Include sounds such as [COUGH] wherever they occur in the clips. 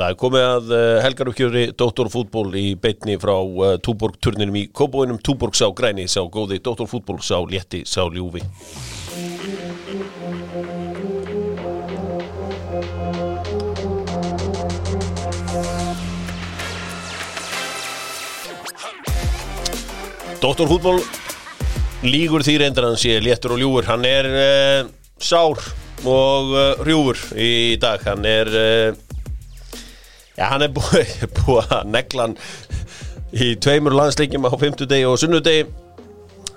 Það er komið að uh, helgaruppgjöri Dóttorfútból í beitni frá uh, Túborg-turninum í Kóbóinum. Túborg sá græni, sá góði, Dóttorfútból sá létti, sá ljúfi. Dóttorfútból lígur því reyndar hann sé léttur og ljúfur. Hann er uh, sár og uh, rjúfur í dag. Hann er... Uh, Já, hann er búið, [LAUGHS] búið að negla hann í tveimur landsleikjum á 50 degi og sunnudegi.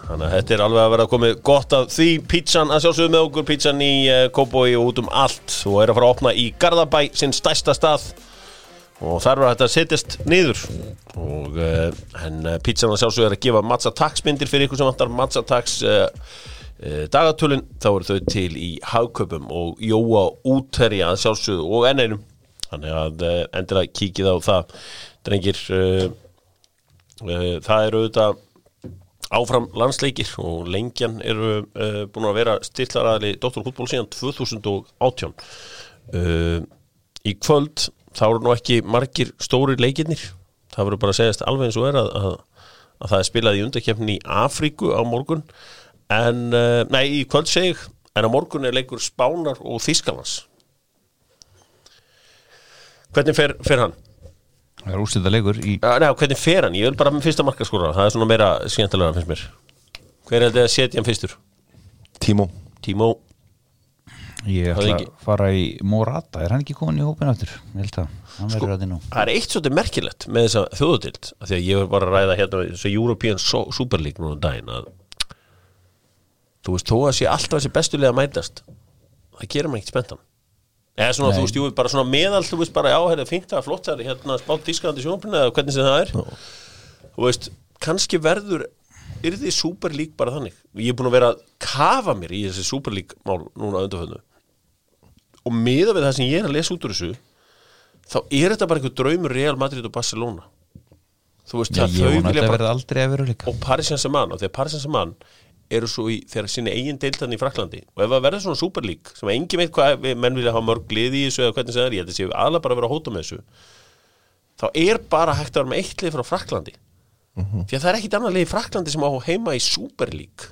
Þannig að þetta er alveg að vera komið gott af því. Pizzan að sjálfsögðu með okkur Pizzan í uh, Kóboi og út um allt. Og er að fara að opna í Garðabæ sinn stærsta stað. Og þar var þetta að setjast niður. Og uh, en uh, Pizzan að sjálfsögðu er að gefa matsataksmyndir fyrir ykkur sem vantar. Matsataks dagatölun þá eru þau til í hagköpum og jóa útherja að sjálfsögðu og enn einum þannig að uh, endilega kíkið á það drengir. Uh, uh, það eru auðvitað áfram landsleikir og lengjan eru búin að vera styrlaraðli Dr. Hútból síðan 2018 í kvöld þá eru nú ekki margir stóri leikirnir. Það verður bara að segjast alveg eins og er að, að, að það er spilað í undakefni í Afríku á morgun. En, nei í kvöld seg en á morgun er leikur Spánar og Þískalands Hvernig fer, fer hann? Það er úrstæða leikur í Nei, hvernig fer hann? Ég vil bara með fyrsta markaskóra Það er svona meira skemmtilega finnst mér Hver er þetta að setja hann fyrstur? Tímó Tímó Ég Það ætla að fara í Morata Er hann ekki komin í hópin aftur? Ég held að Hann Sko- verður að því nú Það er eitt svolítið merkilegt með þessa þjóðutild Því að ég var bara að ræða hérna Þessu European So- Super League núna um daginn að Þú veist, þó að sé alltaf þessi bestulega mætast Það gerir maður ekkert spenntan Eða svona, Nei. þú veist, jú, bara svona meðal Þú veist bara, fínt það er flott Það er hérna spátt dískandi sjónpinn eða hvernig sem það er. Þú veist, kannski verður Er þið Super League bara þannig? Ég er búin að vera að kafa mér í þessi Super League mál núna undanföndu og miða við það sem ég er að lesa út úr þessu þá er þetta bara einhver draumur Real Madrid og Barcelona. Þú veist, Já, það þau að vilja bara að og Paris Saint-Germain og þegar Paris Saint-Germain eru svo í þeirra sinni eigin deildan í Fraklandi og ef það verður svona Super League sem engin veit hvað menn vilja hafa mörg lið í þessu eða hvernig það er, ég held að séu aðla bara að vera að hóta með þessu þá er bara hægt að vera með eitt lið frá Fraklandi því að það er ekkit annað lið í Fraklandi sem á heima í Super League.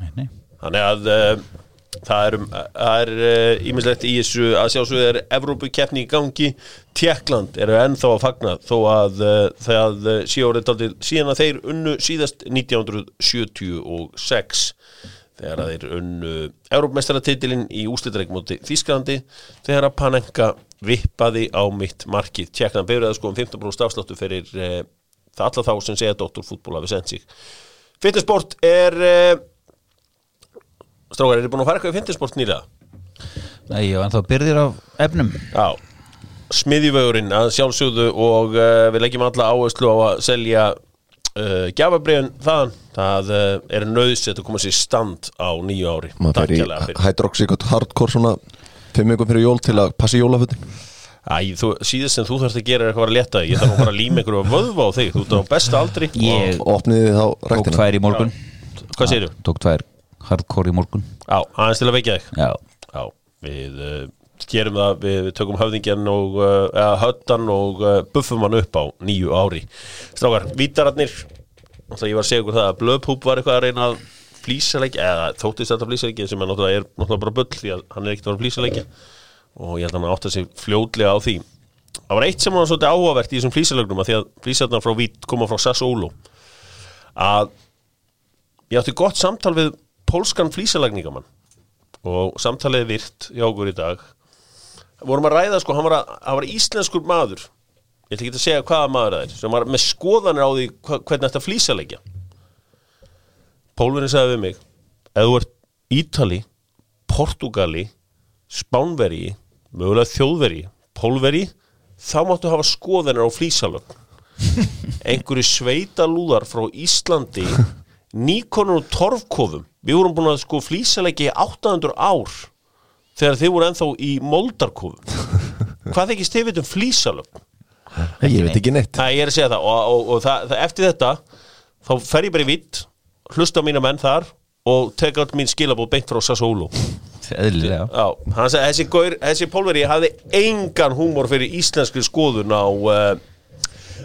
Nei, nei. Þannig að uh, það er, um, það er ímislegt í þessu. Að sjálfsögðu er Evrópukeppni í gangi. Tjekkland eru ennþá að fagna þó að uh, það uh, sé árið daldið síðan að þeir unnu síðast 1976 þegar að þeir unnu Evrópumestaratitilinn í úslitreik móti Þísklandi þegar að Panenka vippaði á mitt markið. Tjekkland byrjaði sko um 15% afsláttu fyrir það alla þá sem segja Dóttorfútból hafi sendt sig. Fitnessport er Strákar, er þið búin að fara eitthvað í fintinsport nýlega? Nei, ég var ennþá byrðir af efnum. Já, smiðjuvegurinn að sjálfsögðu og uh, við leggjum alla áherslu á að selja uh, gjafabriðin þaðan. Það uh, er nöðsett að koma sér stand á nýju ári. Maður fer í fyrir. hydroxycut hardcore svona fimm vikum fyrir jól til að passa í jólafötin. Æ, þú, síðast sem þú þarfst að gera er eitthvað að leta ég þarf bara að líma einhverju að vöðva á þig. Þú ert á besta aldri. Ég og opniði þá tók ræktina tvær í morgun. Hvað segirðu? Tók tvær hardcore í morgun Já, aðeins til að veikja þig Já, Já, við uh, gerum það, við, tökum höfðingjan og, uh, eða höttan og uh, buffum hann upp á nýju ári. Strákar, vítararnir, náttúrulega ég var að segja ykkur það að Blöðpúp var eitthvað að reyna að flýsalegja, eða þóttist þetta flýsalegja sem er náttúrulega, er náttúrulega bara bull því að hann er ekkert að vera flýsalegja og ég held að hann átti sig fljótlega á því. Það var eitt sem var svolítið áhugavert í þessum flýsalegnum að því að flýsarnar frá Vít koma frá Sassuolo að ég átti gott samtal við pólskan flýsalegningamann og samtalið virt hjá okkur í dag. Vorum að ræða sko, hann var, að, hann var íslenskur maður. Ég ætla ekki að segja hvaða maður það er sem var með skoðanir á því hva, hvernig þetta flýsa leikja Pólverinn sagði við mig ef þú ert Ítali Portugali Spánveri, mögulega þjóðveri Pólveri, þá máttu hafa skoðanir á flýsalögn [LAUGHS] einhverju sveitalúðar frá Íslandi nýkonur og torfkofum við vorum búin að sko flýsaleiki í 800 ár þegar þið voru ennþá í moldarkofum [LAUGHS] hvað þykist þið veit um flýsalögn ég veit ekki neitt. Það ég er að segja það. Og, og, og það, það, eftir þetta þá fer ég bara í vitt hlusta á mína menn þar og teka allt mín skilabóð beint frá Sassólu eðlilega. Já, þessi, þessi pólveri hafði engan húmor fyrir íslenskri skoðun á, uh,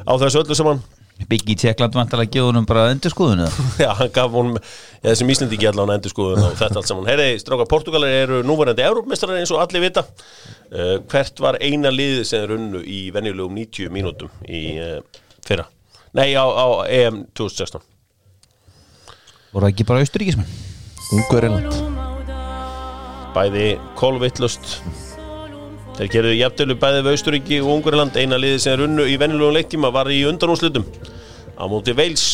á þessu öllu saman Biggi í Tjekkland vantar að gefa honum bara undir skoðunu [LAUGHS] Já, hann gaf honum ja, þessum Íslendingi allan endur skoðun og þetta allt saman. Herri, stráka, Portugalir eru núverandi Európmestrar eins og allir vita. Uh, Hvert var eina liðið sem er unnu í venjulegum 90 mínútum í uh, fyrra? Nei, á, á EM 2016 Voru það ekki bara austuríkismenn? Ungverjaland. Bæði kolvittlust Þeir gerðu jafntölu bæði við Austuríki og Ungverjaland. Eina liðið sem er unnu í venjulegum leiktíma var í undanúslutum á móti Veils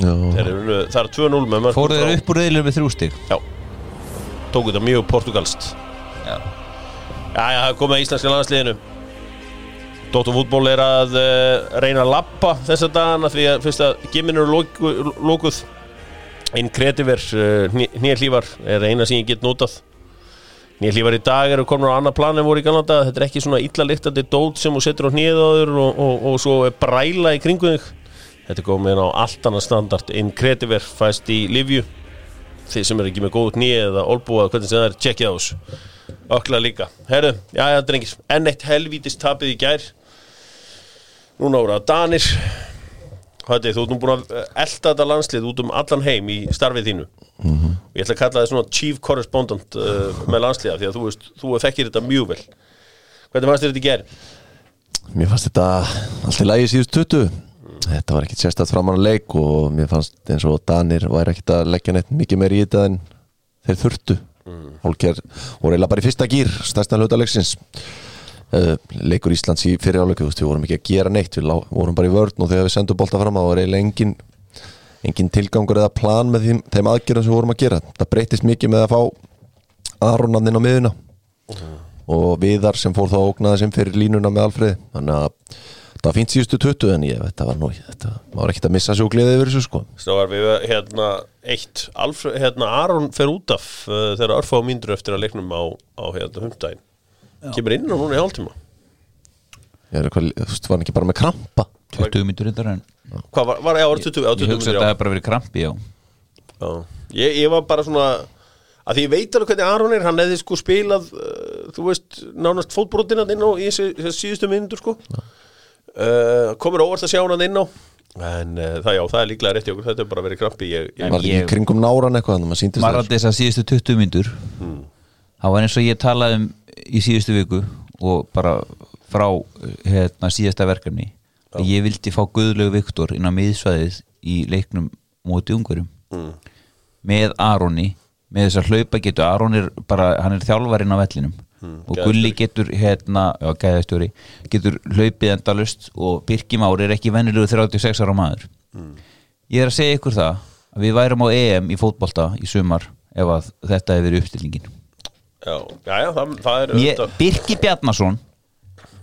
Þeir eru unnu, það er 2-0 með mörgum Fóru þeir upp úr reyðlum við þrjú stig? Já, tóku þetta mjög portugalst Já. Já, já, komið að íslenska landsliðinu. Dóttur fútból er að uh, reyna að lappa þessa dagana því að fyrst að gimminu eru loku- lokuð. Einn krediver uh, nýjarlífar er eina sem ég get notað nýjarlífar í dag eru komin á annar plan en voru í ganlanda þetta er ekki svona illa lyktandi dót sem þú setur á þur og, og, og svo er bræla í kringu þig. Þetta er komin á allt annað standard. Einn krediver fæst í Livju. Þið sem er ekki með góð hnýð eða olbúa hvernig sem það er, tjekkið á þessu. Ökla líka, herru, já, já, drengir. Enn eitt helvítist tapið í gær. Núna voru það Danir. Hætti, þú ert nú búin að elda þetta landslið út um allan heim í starfið þínu og ég ætla að kalla það svona chief correspondent uh, með landsliða því að þú veist, þú þekkir þetta mjög vel hvernig fannst þetta í ger? mér fannst þetta allt í lagi síðust 20 Þetta var ekkit sérstætt framan að leik og mér fannst eins og Danir væri ekkit að leggja neitt mikið meir í þetta en þeir þurftu mm. Hólker voru eiginlega bara í fyrsta gýr stærsta hluta leiksins uh, leikur Íslands í fyriráleiku við vorum ekki að gera neitt, við lá, vorum bara í vörn og þegar við sendum bolta fram, það var eiginlega engin engin tilgangur eða plan með þeim, þeim aðgerðum sem við vorum að gera. Það breytist mikið með að fá Aronaninn á miðuna og Viðar sem fór þá að ógnaði sem fyrir línuna með Alfreð þannig að það fínt síðustu 20 en ég, þetta var nú þetta var ekkert að missa sjógliðið yfir þessu sko. Snáðar við hérna eitt Alfred, hérna Aron fer út af uh, þegar örfá mínútur eftir að leiknum á, á hérna hundaginn kemur inn á núna í hálftíma ég eitthvað, þú veist, var hann ekki bara með krampa? 20 myndur reyndar en hvað var, var ég ára 20, á 20 Ég hugsa að já. það hefði bara verið krampi, já. Já. Ég, ég var bara svona að því ég veit alveg hvernig Aron er hann hefði sko spilað uh, þú veist, nánast fótbrotina inn á í þessi síðustu myndur sko. Uh, komur óvart að sjá hann inn á. En uh, það já, það er líklega rétt í okkur. Þetta er bara verið krampi ég, ég, var í kringum náran eitthvað maður rætti þess að síðustu 20 myndur Það var eins og ég talaði um í síðustu viku og bara frá hérna, síðasta verkefni. Að ég vildi fá Guðlegu Viktor inn á miðsvæðið í leiknum móti ungverjum. Með Aroni með þess að hlaupa getur Aron er bara, hann er þjálfarinn á vellinum. Og Gulli getur hérna, já, gæðastjóri getur hlaupið endalust og Birki Már er ekki venjulegu 36 ára maður. Ég er að segja ykkur það að við værum á EM í fótbolta í sumar ef að þetta hefur uppstillingin. Já, já, já, það, það er Mér, Birki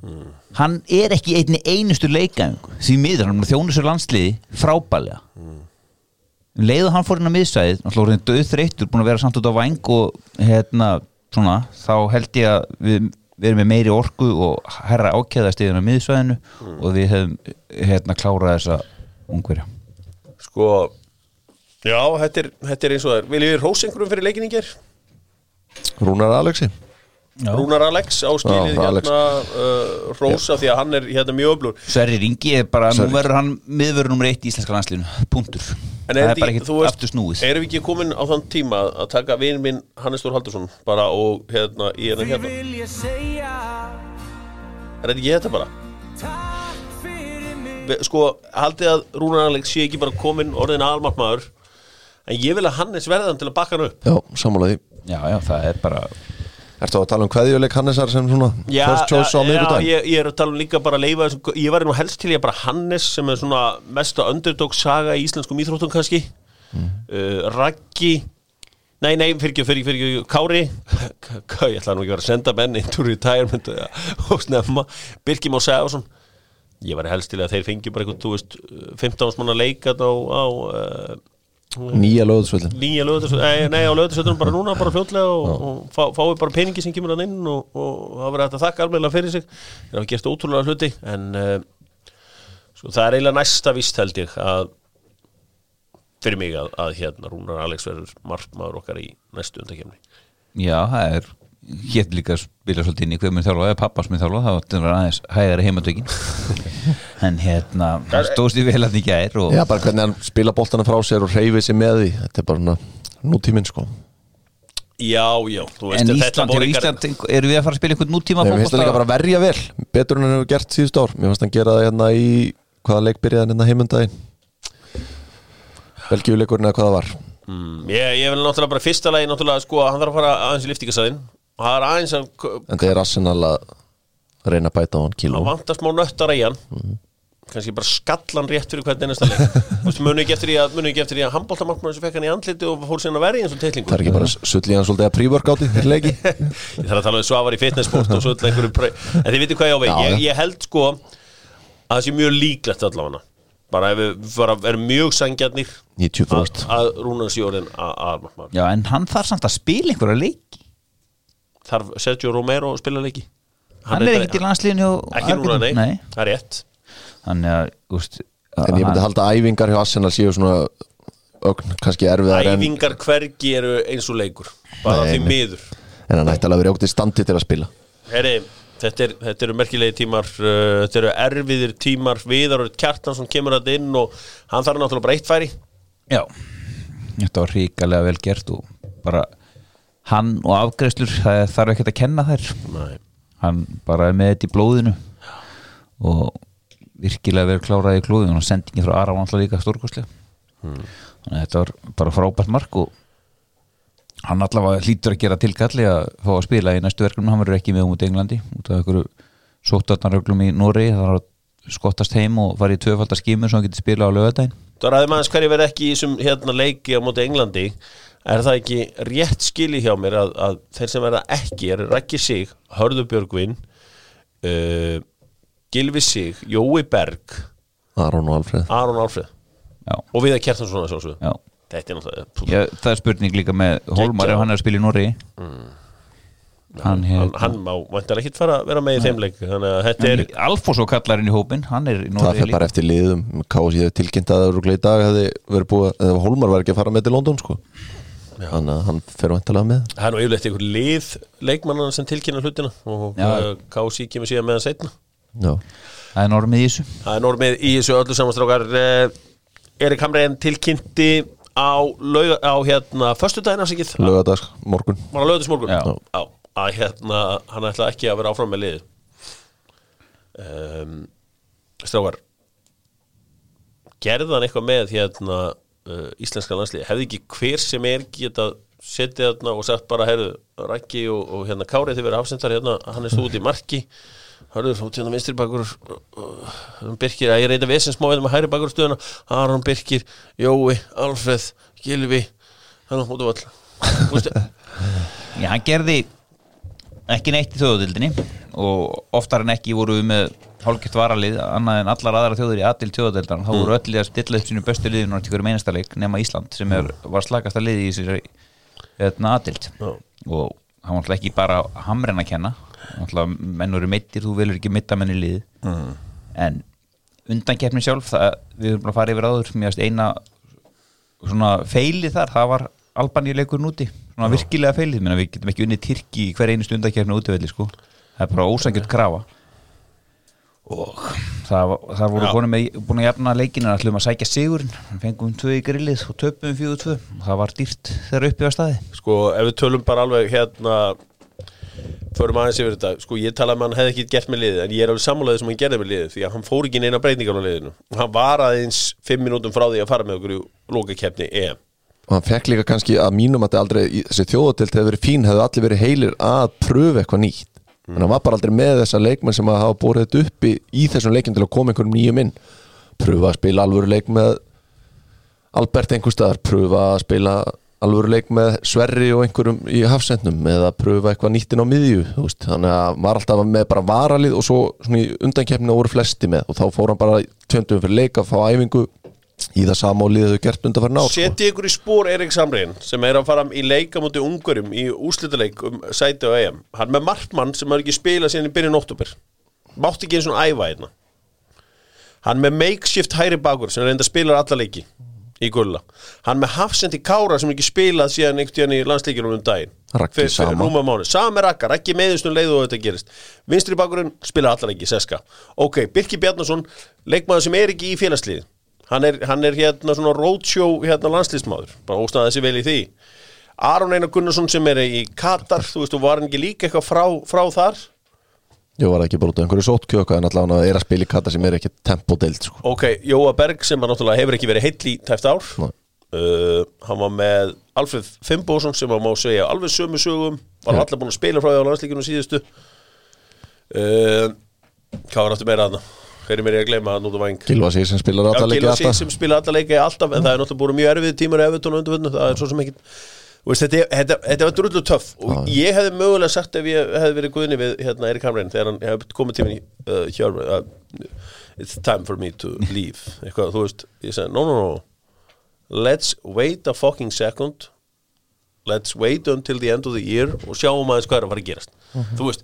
Bjarnason hann er ekki einni einustu leikaðing því miður, hann þjónur sér landsliði frábælega um leiðu hann fór inn á miðsvæðið náttúrulega voru döð þreyttur, búin að vera samt út á væng og hérna, svona þá held ég að við við erum með meiri orku og herra ákjæðastiðin á miðsvæðinu og við hefum hérna klárað þessa ungverja. Sko já, þetta er, þetta er eins og það er. Viljið við rósengurum fyrir leikinningir Rúnar Alexi Rúnar Alex áskilið Já, Alex. hérna uh, Rósa því að hann er hérna mjög öflur Sverri Ringi er bara, Sverrir. nú verður hann miðverður nummer eitt í íslenska landslínu, punktur. En það er er bara ekki, ekkert þú veist, aftur snúið. erum við ekki komin á þann tíma að taka vinn minn Hannes Þór Haldursson bara og hérna í hérna hérna? Er þetta ekki þetta bara? Sko, haldið að Rúnar Alex sé ekki bara komin orðin almartmaður En ég vil að Hannes verðan til að bakka hann upp. Já, sammálaði Já, já, það er bara Ertu að tala um kveðjuleik Hannesar sem svona first choice á já, miðvikudaginn? ég, ég er að tala um líka bara að leifa þessum, Ég væri nú helst til ég bara Hannes sem er svona mesta underdog saga í íslenskum íþróttum kannski. Uh, Raggi Nei, nei, fyrir ekki, fyrir ekki, fyrir ekki, Kári. [LAUGHS] K- K- Ég ætla nú ekki að vera að senda menn into retirement ja, og snemma. Birkir Már Sæðarsson Ég væri helst til að þeir fengi bara eitthvað, þú veist 15 manna leikat á, á uh, Nýja löðsvöldin nýja lögðarsvöldum nei, á lögðarsvöldum bara núna, bara fljótlega og, og fá, fái bara peningi sem kemur hann inn og, og það verður að þakka alveg fyrir sig. Það hafa gert ótrúlega hluti en uh, svo það er eiginlega næsta vist held ég að fyrir mig að, að hérna Rúnar Alex verður markmaður okkar í næstu undakefni Já, það er hétt líka að spila svolítið inn í hver minn þjálfa eða pappa sem minn þjálfa, það var þetta var aðeins hægari heimatökin [LAUGHS] en hérna hann stóðst í vel að því gær og Já, bara hvernig hann spila boltana frá sér og reyfið sér með því. Þetta er bara svona nútíminn sko. Já, já, þú veist en Ísland, er ykkar- Ísland eru við að fara að spila einhvern nútíma Nei, Mér finnst það líka bara að verja vel. Betur en hann hefur gert síðust ár. Mér finnst hann gera það hérna í Hvaða leik byrjaði hann hérna heimundaginn? Belgíuleikurinn eða hvað það var. Mm, ég, ég vil náttúrulega bara fyrsta lagi náttúrulega sko að hann þarf að fara aðeins í liftingasæðin og það er aðeins að En það er Arsenal að reyna að bæta á hann kíló að vanta smá nöttar í hann kannski bara skallan rétt fyrir hvern einasta leik. Þú veist, munu ekki eftir því að að handbóltamarkmann sem fekk hann í andliti og fór síðan að verja eins og teitlingu Það er ekki bara sull í hann svolítið að leiki? [LAUGHS] Ég þarf að tala um svavar í fitnessport og svo öll einhverju pre... en þið veitir hvað ég á við. Já, ég, ég held sko að það sé mjög líklegt allavega. Bara ef við erum mjög sangjarnir 90% að, að rúna sér orðin að Já, en hann þarf samt að spila einhverja leiki. Þarf Sergio Romero að spila leiki? Hann er ekkert í landsliðinu hjá ekki núna, nei, þannig að, úst En ég myndi halda að æfingar hjá Arsenal séu svona ögn, kannski erfiðar en, æfingar hvergi eru eins og leikur bara Nei, því nei. miður. En hann ætti alveg að vera ógtið standi til að spila. Heri, þetta, er, þetta eru merkilegi tímar uh, þetta eru erfiðir tímar. Viðar og Kjartan sem kemur þetta inn og hann þarf náttúrulega bara eitt færi. Já, þetta var ríkalega vel gert og bara hann og afgreiðslur, það þarf ekkert að kenna þær. Nei. hann bara er með þetta í blóðinu. Og virkilega vel kláraði í klóðinu og sendingi frá Ara var alltaf líka stórkostlega þannig að þetta var bara frábært mark og hann allavega hlýtur að gera tilkalli að fá að spila í næstu verkefnum. Hann verður ekki með út Englandi út af einhverju sóttarnaröglum í Nóri það var að skottast heim og fara í tvöfaldar skímur sem hann getur spila á lögadaginn Það ræðum aðeins hverju verið ekki í þessum hérna leiki á móti Englandi. Er það ekki rétt skili hjá mér að, að þeir sem verða ekki er Rækki Sig, Hörður Björgvin uh, Gilvi Sig Jói Berg, Aron og Alfreð. Aron Alfreð. Já, og Viðar Kjartan svona svo já. Þetta er náttúrulega Já, það er spurning líka með Hólmar ef hann er að spila í Nóri hann, hann, hérna, hann má vantar ekki fara að vera með í þeim leik þannig að þetta er Alfos og kallar inn í hópin hann er í Það Nóri fer bara eftir liðum. Kási hefur tilkynnt að það eru í dag hefði verið búið, eða Hólmar var ekki að fara með til London sko. Þannig að hann fer vantilega með. Það er nú yfirleitt einhver lið leikmannana sem tilkynna hlutina og Já. uh, Kási kemur síðan með hann setna Já, það er normið í þessu. Það er normið í þessu öllu samanstrákar uh, Erik Hamrein tilkynnti á, laug, á hérna föstudaginn afsakið lögadags, morgun. Að lögðis morgun Já. á, að hérna hann ætla ekki að vera áfram með lið um, Strákar gerði hann eitthvað með hérna uh, íslenska landslið hefði ekki hver sem er geta setið hérna og sagt bara heyrðu, Rækki og, og hérna Kári þið verið afsendar hérna, hann er stóð út í marki hörður, fótt hérna vinstri bakur uh, Birkir, að ég reyta vesins smá með hæri bakur stöðuna, Aron Birkir Jói, Alfreð, Gilvi þannig út af all [LAUGHS] Já, hann gerði ekki neitt í þjóðadildinni og oftar en ekki voru við með hálfgett varalið annað en allar aðra þjóður í aðdild þjóðadildan þá voru öll í að stilla upp sínu bestu liðinu til hverjum einasta leik nema Ísland sem er, var slagasta liði í sér hérna, aðdild Já. og hann var alltaf ekki bara hamren að kenna alltaf menn eru meittir, þú velur ekki mitta menn í lið. Mm. en undankeppni sjálf það, við erum bara að fara yfir áður finnst eina svona feili þar, það var Albaníu leikur núti, svona virkilega feilið menn við getum ekki unnið Tyrki hver einu stundakefni útivelli sko, það er bara ósangjöld krafa. Og það, það voru Já. búin, með, búin að jafna leikinu að hljóma að sækja sigurinn fengum tvö í grillið og töpum fjögur tvö. Og það var dýrt þegar uppi á staði sko ef við tölum bara alveg hérna förum aðeins yfir þetta. Sko ég talaði um að hann hefði ekki gert með liðið en ég er alveg sammálaðið sem hann gerði með liðið því að hann fór ekki neina breytingar á liðinu. Hann var aðeins fimm minútum frá því að fara með okkur í lókakeppni EM. Og hann fekk líka kannski að mínum að þetta aldrei þessi þjóðatild hefur verið fín hefur allir verið heilir að pröfu eitthvað nýtt. En hann var bara aldrei með þessa leikmenn sem hafa borðið þetta uppi í þessum leikin til að koma einhverjum nýjum inn. Pröfa að spila alvöru leik með Albert einhver staðar pröfa að spila alvöru leik með Sverri og einhverjum í hafsendnum eða pröfa eitthvað nýttin á miðju veist. þannig að var alltaf með bara varalið og svo svona í undankeppnina voru flesti með og þá fór hann bara tjöndum fyrir leik að fá æfingu í það sama og liðið þau gert undanfærin ár sko. Seti ykkur í spór Erik Samriðin sem er að fara í leika mútið ungurum í úslitaleik um sæti á EM hann með markmann sem har ekki spilað síðan í byrjun óttúber mátti ekki eins og æfa hérna hann með makeshift hæri bakur sem reynda spilar alla leiki í gulla. Hann með Hafsendi Kára sem ekki spilað síðan einhvern tíðan í landsleikinum um daginn. Fyrir sama. sami Raggar, ekki meðistum leiðu og þetta gerist. Vinstri bakurinn spila allar ekki, seska. Ok, Birki Bjarnason, leikmaður sem er ekki í félagslið hann er, hann er hérna svona roadshow hérna landslýsmaður bara óstæða þessi vel í því. Aron Einar Gunnarsson sem er í Katar þú veist, og var ekki líka eitthvað frá, frá þar Jú, var það ekki bara út af einhverju sótkjöka en allavega er að spila í kata sem er ekki tempodeild sko. Ok, Jóa Berg sem að náttúrulega hefur ekki verið heill í tæft ár uh, Hann var með Alfred Fimboðsson sem að má segja alveg sömu sögum var Já. allir búin að spila frá því á landslíkjunum síðustu uh, Hvað var aftur meira aðna? Hver er mér ég að gleyma að núta væng? Gilva sér sem spilar Já, alltaf leikið Gilva Sig alltaf sem spila alla leiki alltaf en það er náttúrulega búin mjög erfið tímar í Evertón og undirföndu það er svo sem ekki Veist, þetta, þetta, þetta var drullu töff. Og ég hefði mögulega sagt ef ég hefði verið guðni við hérna Erik Hamrein þegar hann hefði komið tíminn í uh, hjörf uh, it's time for me to leave. Eitthvað, þú veist, ég sagði no, no, no. Let's wait a fucking second. Let's wait until the end of the year og sjáum aðeins hvað er að fara að gerast. Þú veist,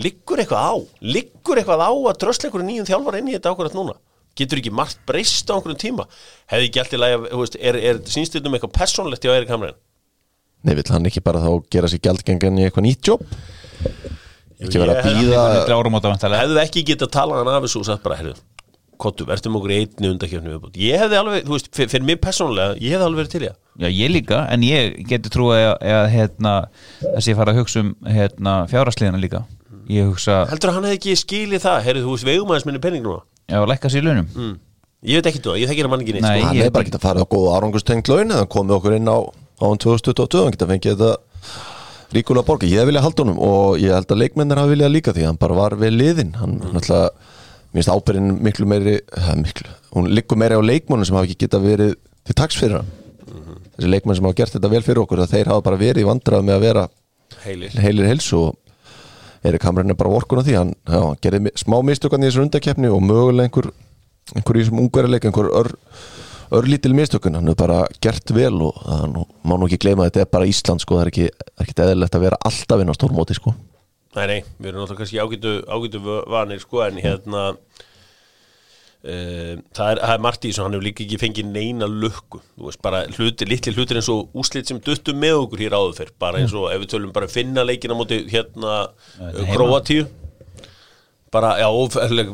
liggur eitthvað á? Liggur eitthvað á að drösleikur nýjum þjálfar inn í þetta ákvæmt núna? Getur ekki margt breyst á einhverjum tíma? Hefði ekki alltaf læg að, er, er sínstildum eitthvað persónlegt hjá Erik Hamrein Nei, vill hann ekki bara þá gera sér gjaldgengan í eitthvað nýtt jobb? Ekki vera að ég- býða hefðu ekki getað talað hann af þessu og sagt bara, herru, kottu, verðum okkur í einni undakefni viðbútt ég hefði alveg, þú veist, fyrir, fyrir mig persónlega ég hefði alveg verið til það. Já, ég líka, en ég geti trúið að, að hérna, þess ég fara að hugsa um hérna, fjárasliðina líka. Ég hugsa, heldur að hann hefði ekki skilið það, herru, þú veist, vegum aðeins minni penning núna. Já, lækka sér í launum. Mm. ég veit ekki þú, ég þekkir að mann ekki neitt Nei. sko. Hann ég- er bara ekki að fara á góða árangustengt laun eða komið okkur inn á, á hann 2022 hann geta fengið þetta ríkulega borga ég vilja halda honum og ég held að leikmennir hafa viljað líka því hann bara var við liðin. Hann mm. náttúrulega, mér finnst ábyrðin miklu meiri miklu, hún liggur meiri á leikmennum sem hafa ekki geta verið til taks fyrir hann. Þessi leikmenn sem hafa gert þetta vel fyrir okkur þeir hafa bara verið í vandrað með að vera heilir. heilir helsu og Erik Hamren er bara vorkun á því. Hann, já, gerði smá mistökan í þessu undakeppni og mögulega einhver einhver í þessum ungverðarleik einhver ör, örlítil mistökun, hann er bara gert vel og nú, má nú ekki gleyma að þetta er bara Ísland sko, það er ekki, ekki eðlilegt að vera alltaf inn á stórmóti sko. Nei, nei, við erum náttúrulega kannski ágætu, ágætu vanir sko, en hérna uh, það, er, það er margt í þessu, hann hefur líka ekki fengið neina lukku, þú veist, bara hluti, litli hlutir eins og úslit sem duttum með okkur hér áður fyrr, bara eins og ef við tölum bara finna leikina móti hérna. Króatíu bara, já,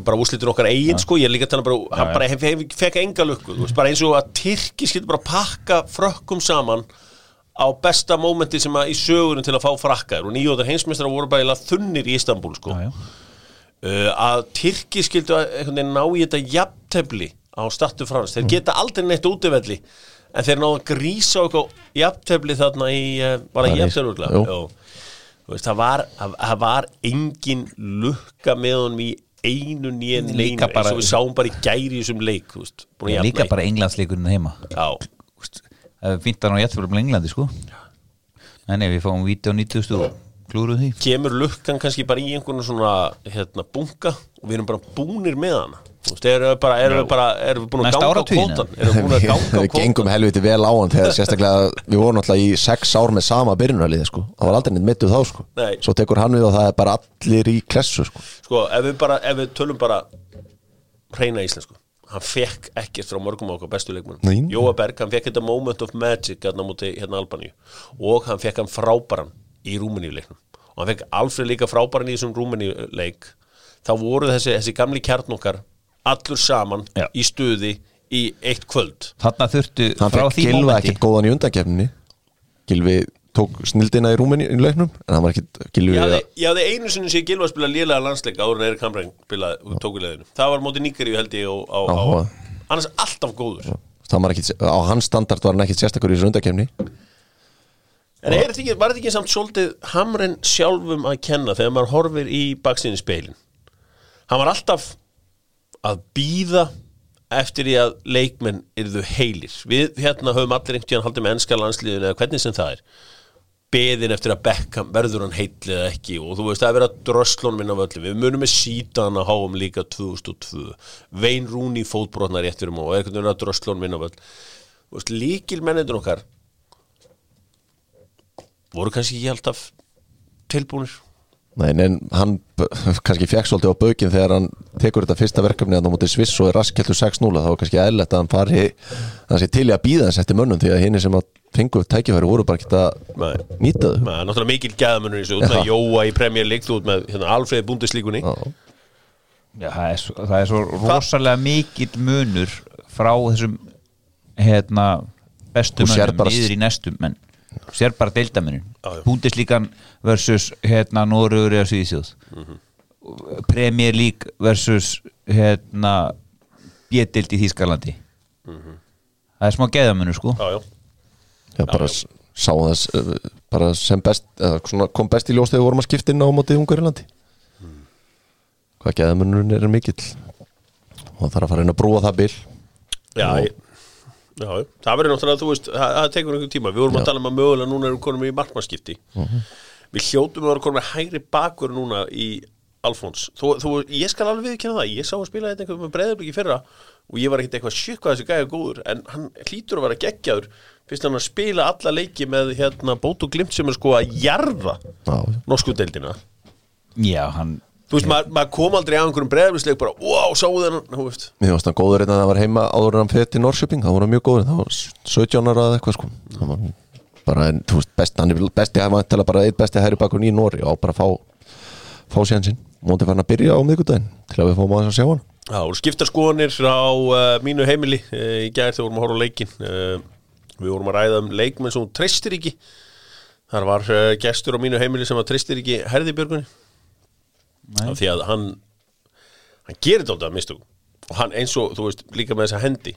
bara úslitur okkar eigin sko, ég er líka að tala bara, hann já. bara hef, hef, fekk enga lukku, þú veist, bara eins og að Tyrki skilur bara pakka frökkum saman á besta mómenti sem að í sögurinn til að fá frakkar og nýjóðar heimsmeistra voru bara eiginlega þunnir í Istanbul sko. Já, uh, að Tyrki skildu að einhvern veginn ná í þetta jafntefli á startu frans, þeir geta aldrei neitt útivelli en þeir náðu að grísa eitthvað jafntefli þarna í uh, bara París, jafntefli jú. Veist, það, var, það, það var engin lukka með honum í einu nýja neinu Líka eins og við sáum bara í gæri í þessum leik veist, jafna Líka bara englandsleikurinn heima. Það er fínt að ná jættfjörðum Englandi sko. Nei, nei, við fáum víti á 90 og klúruð því? Kemur lukkan kannski bara í einhvern svona hérna, bunga og við erum bara búnir með hana. Þú veist, erum við bara, erum við bara erum við búin að ganga á kvótan erum við búin að [LAUGHS] ganga á við gengum helviti vel á hann þegar sérstaklega við vorum alltaf í sex ár með sama byrjunarliði sko, það var aldrei neitt mittuð þá sko. Nei. svo tekur hann við og það er bara allir í klessu sko. Sko, ef við bara, ef við tölum bara hreina íslensku hann fekk ekkert frá mörgum okkar bestu Nei. leikmennum Jóa Berg, hann fekk þetta moment of magic hérna móti hérna Albaníu. Og hann fekk hann frábæran í Rúmeníu leiknum og hann fekk Alfred líka frábæran í þessum Rúmeníu leik þá voru þessi, þessi gamli kjarn okkar allur saman Já. í stuði í eitt kvöld. Þarna þurftu hann frá fekk því Gilva mómenti ekkert góðan í undakefninni Gilvi tók snildina í rúminni í leiknum en hann var ekkert Gilvi Ég hafði, ég hafði einu sinni sem Gilva spila lélega landsleik áður en Erik Hamræn spilaði tóku leðinu það var móti Níkaríu held ég og, á, á, Áhuga. annars alltaf góður. Það var ekkert, á hans standard var hann ekkert sérstakur í þessu undakefni En er þetta ekki, var þetta ekki samt svolítið Hamren sjálfum að kenna þegar maður horfir í baksinni speilin? Hann var alltaf að býða eftir því að leikmenn yrðu heilir. Við hérna höfum allir einhvern tíðan haldið með ennska landsliðinu eða hvernig sem það er. Beðin eftir að Beckham verður hann heill eða ekki og þú veist það er verið að dröslunum minna völlum. Við munum með sítan að háum líka 2002. Vein Rúni fótbrotnar rétt fyrir og er einhvern veginn að dröslunum minna veist, líkil mennendur okkar voru kannski ekki alltaf tilbúnir Nei, en hann kannski fekk svolítið á baukin þegar hann tekur þetta fyrsta verkefni að á móti Sviss og er raskkeltur 6-0 þá var kannski eðlilegt að hann fari það sé til í að býða þess eftir mönnum því að hinn sem að fengu tækifæri voru bara ekki að Nei. er náttúrulega mikil gæðamunur í þessu út með. Jóa í Premier League þú út með hérna, Alfreð Bundeslíkunni Já. Já, það er svo, það er svo rosalega mikill munur frá þessum hérna bestu Þú sérð mönnum bara- niður í næstum menn sér bara deildamennin. Búndislíkan versus hérna Norugur eða Svíðsjóð Mhm. Premier League versus hérna B-dild í Þýskalandi. Það er smá geðamunur sko. Já, já. Já, bara sá þess uh, bara sem best, kom best í ljós þegar við vorum að skipta inn á móti Ungarilandi hvað geðamunurinn er mikill. Og það þarf að fara inn að brúa það bil. Já, ég, já, já. það verður náttúrulega, þú veist, það, tekur einhvern tíma. Við vorum að tala um að mögulega núna erum við konum í markmannskipti Við hljótum að vera konum með hægri bakur núna í Alfons. Þú, þú, Ég skal alveg viðkynna það, ég sá að spila þetta einhvern með breyðabliki fyrra og ég var ekkert eitthvað sjukk hvað þessi gæði góður en hann hlýtur að vera geggjaður fyrst hann að spila alla leiki með hérna bótu glimt sem er sko að jarða Já, norsku deildina. Já, hann Þú veist, maður mað kom aldrei á einhverjum breyðabliksleik bara, wow, sáu þennan, þú veist. Mér finnst hann góður einnig að það var heima áður en fyrir til Norrköping, það hann mjög góður það var 17 ára eða eitthvað sko. Það var bara, þú veist, best, hann er besti hann var bara eitt besti hæri bakur í Nóri og bara fá, fá sér sinn. Móndi fann að byrja á miðgudaginn til að við fáum aðeins að sjá hann. Já, og skipta skoðanir á uh, mínu heimili uh, í gær þegar við vorum að horfa á leikin uh, Af því að hann hann gerir þetta að mistu og hann eins og, þú veist, líka með þessa hendi.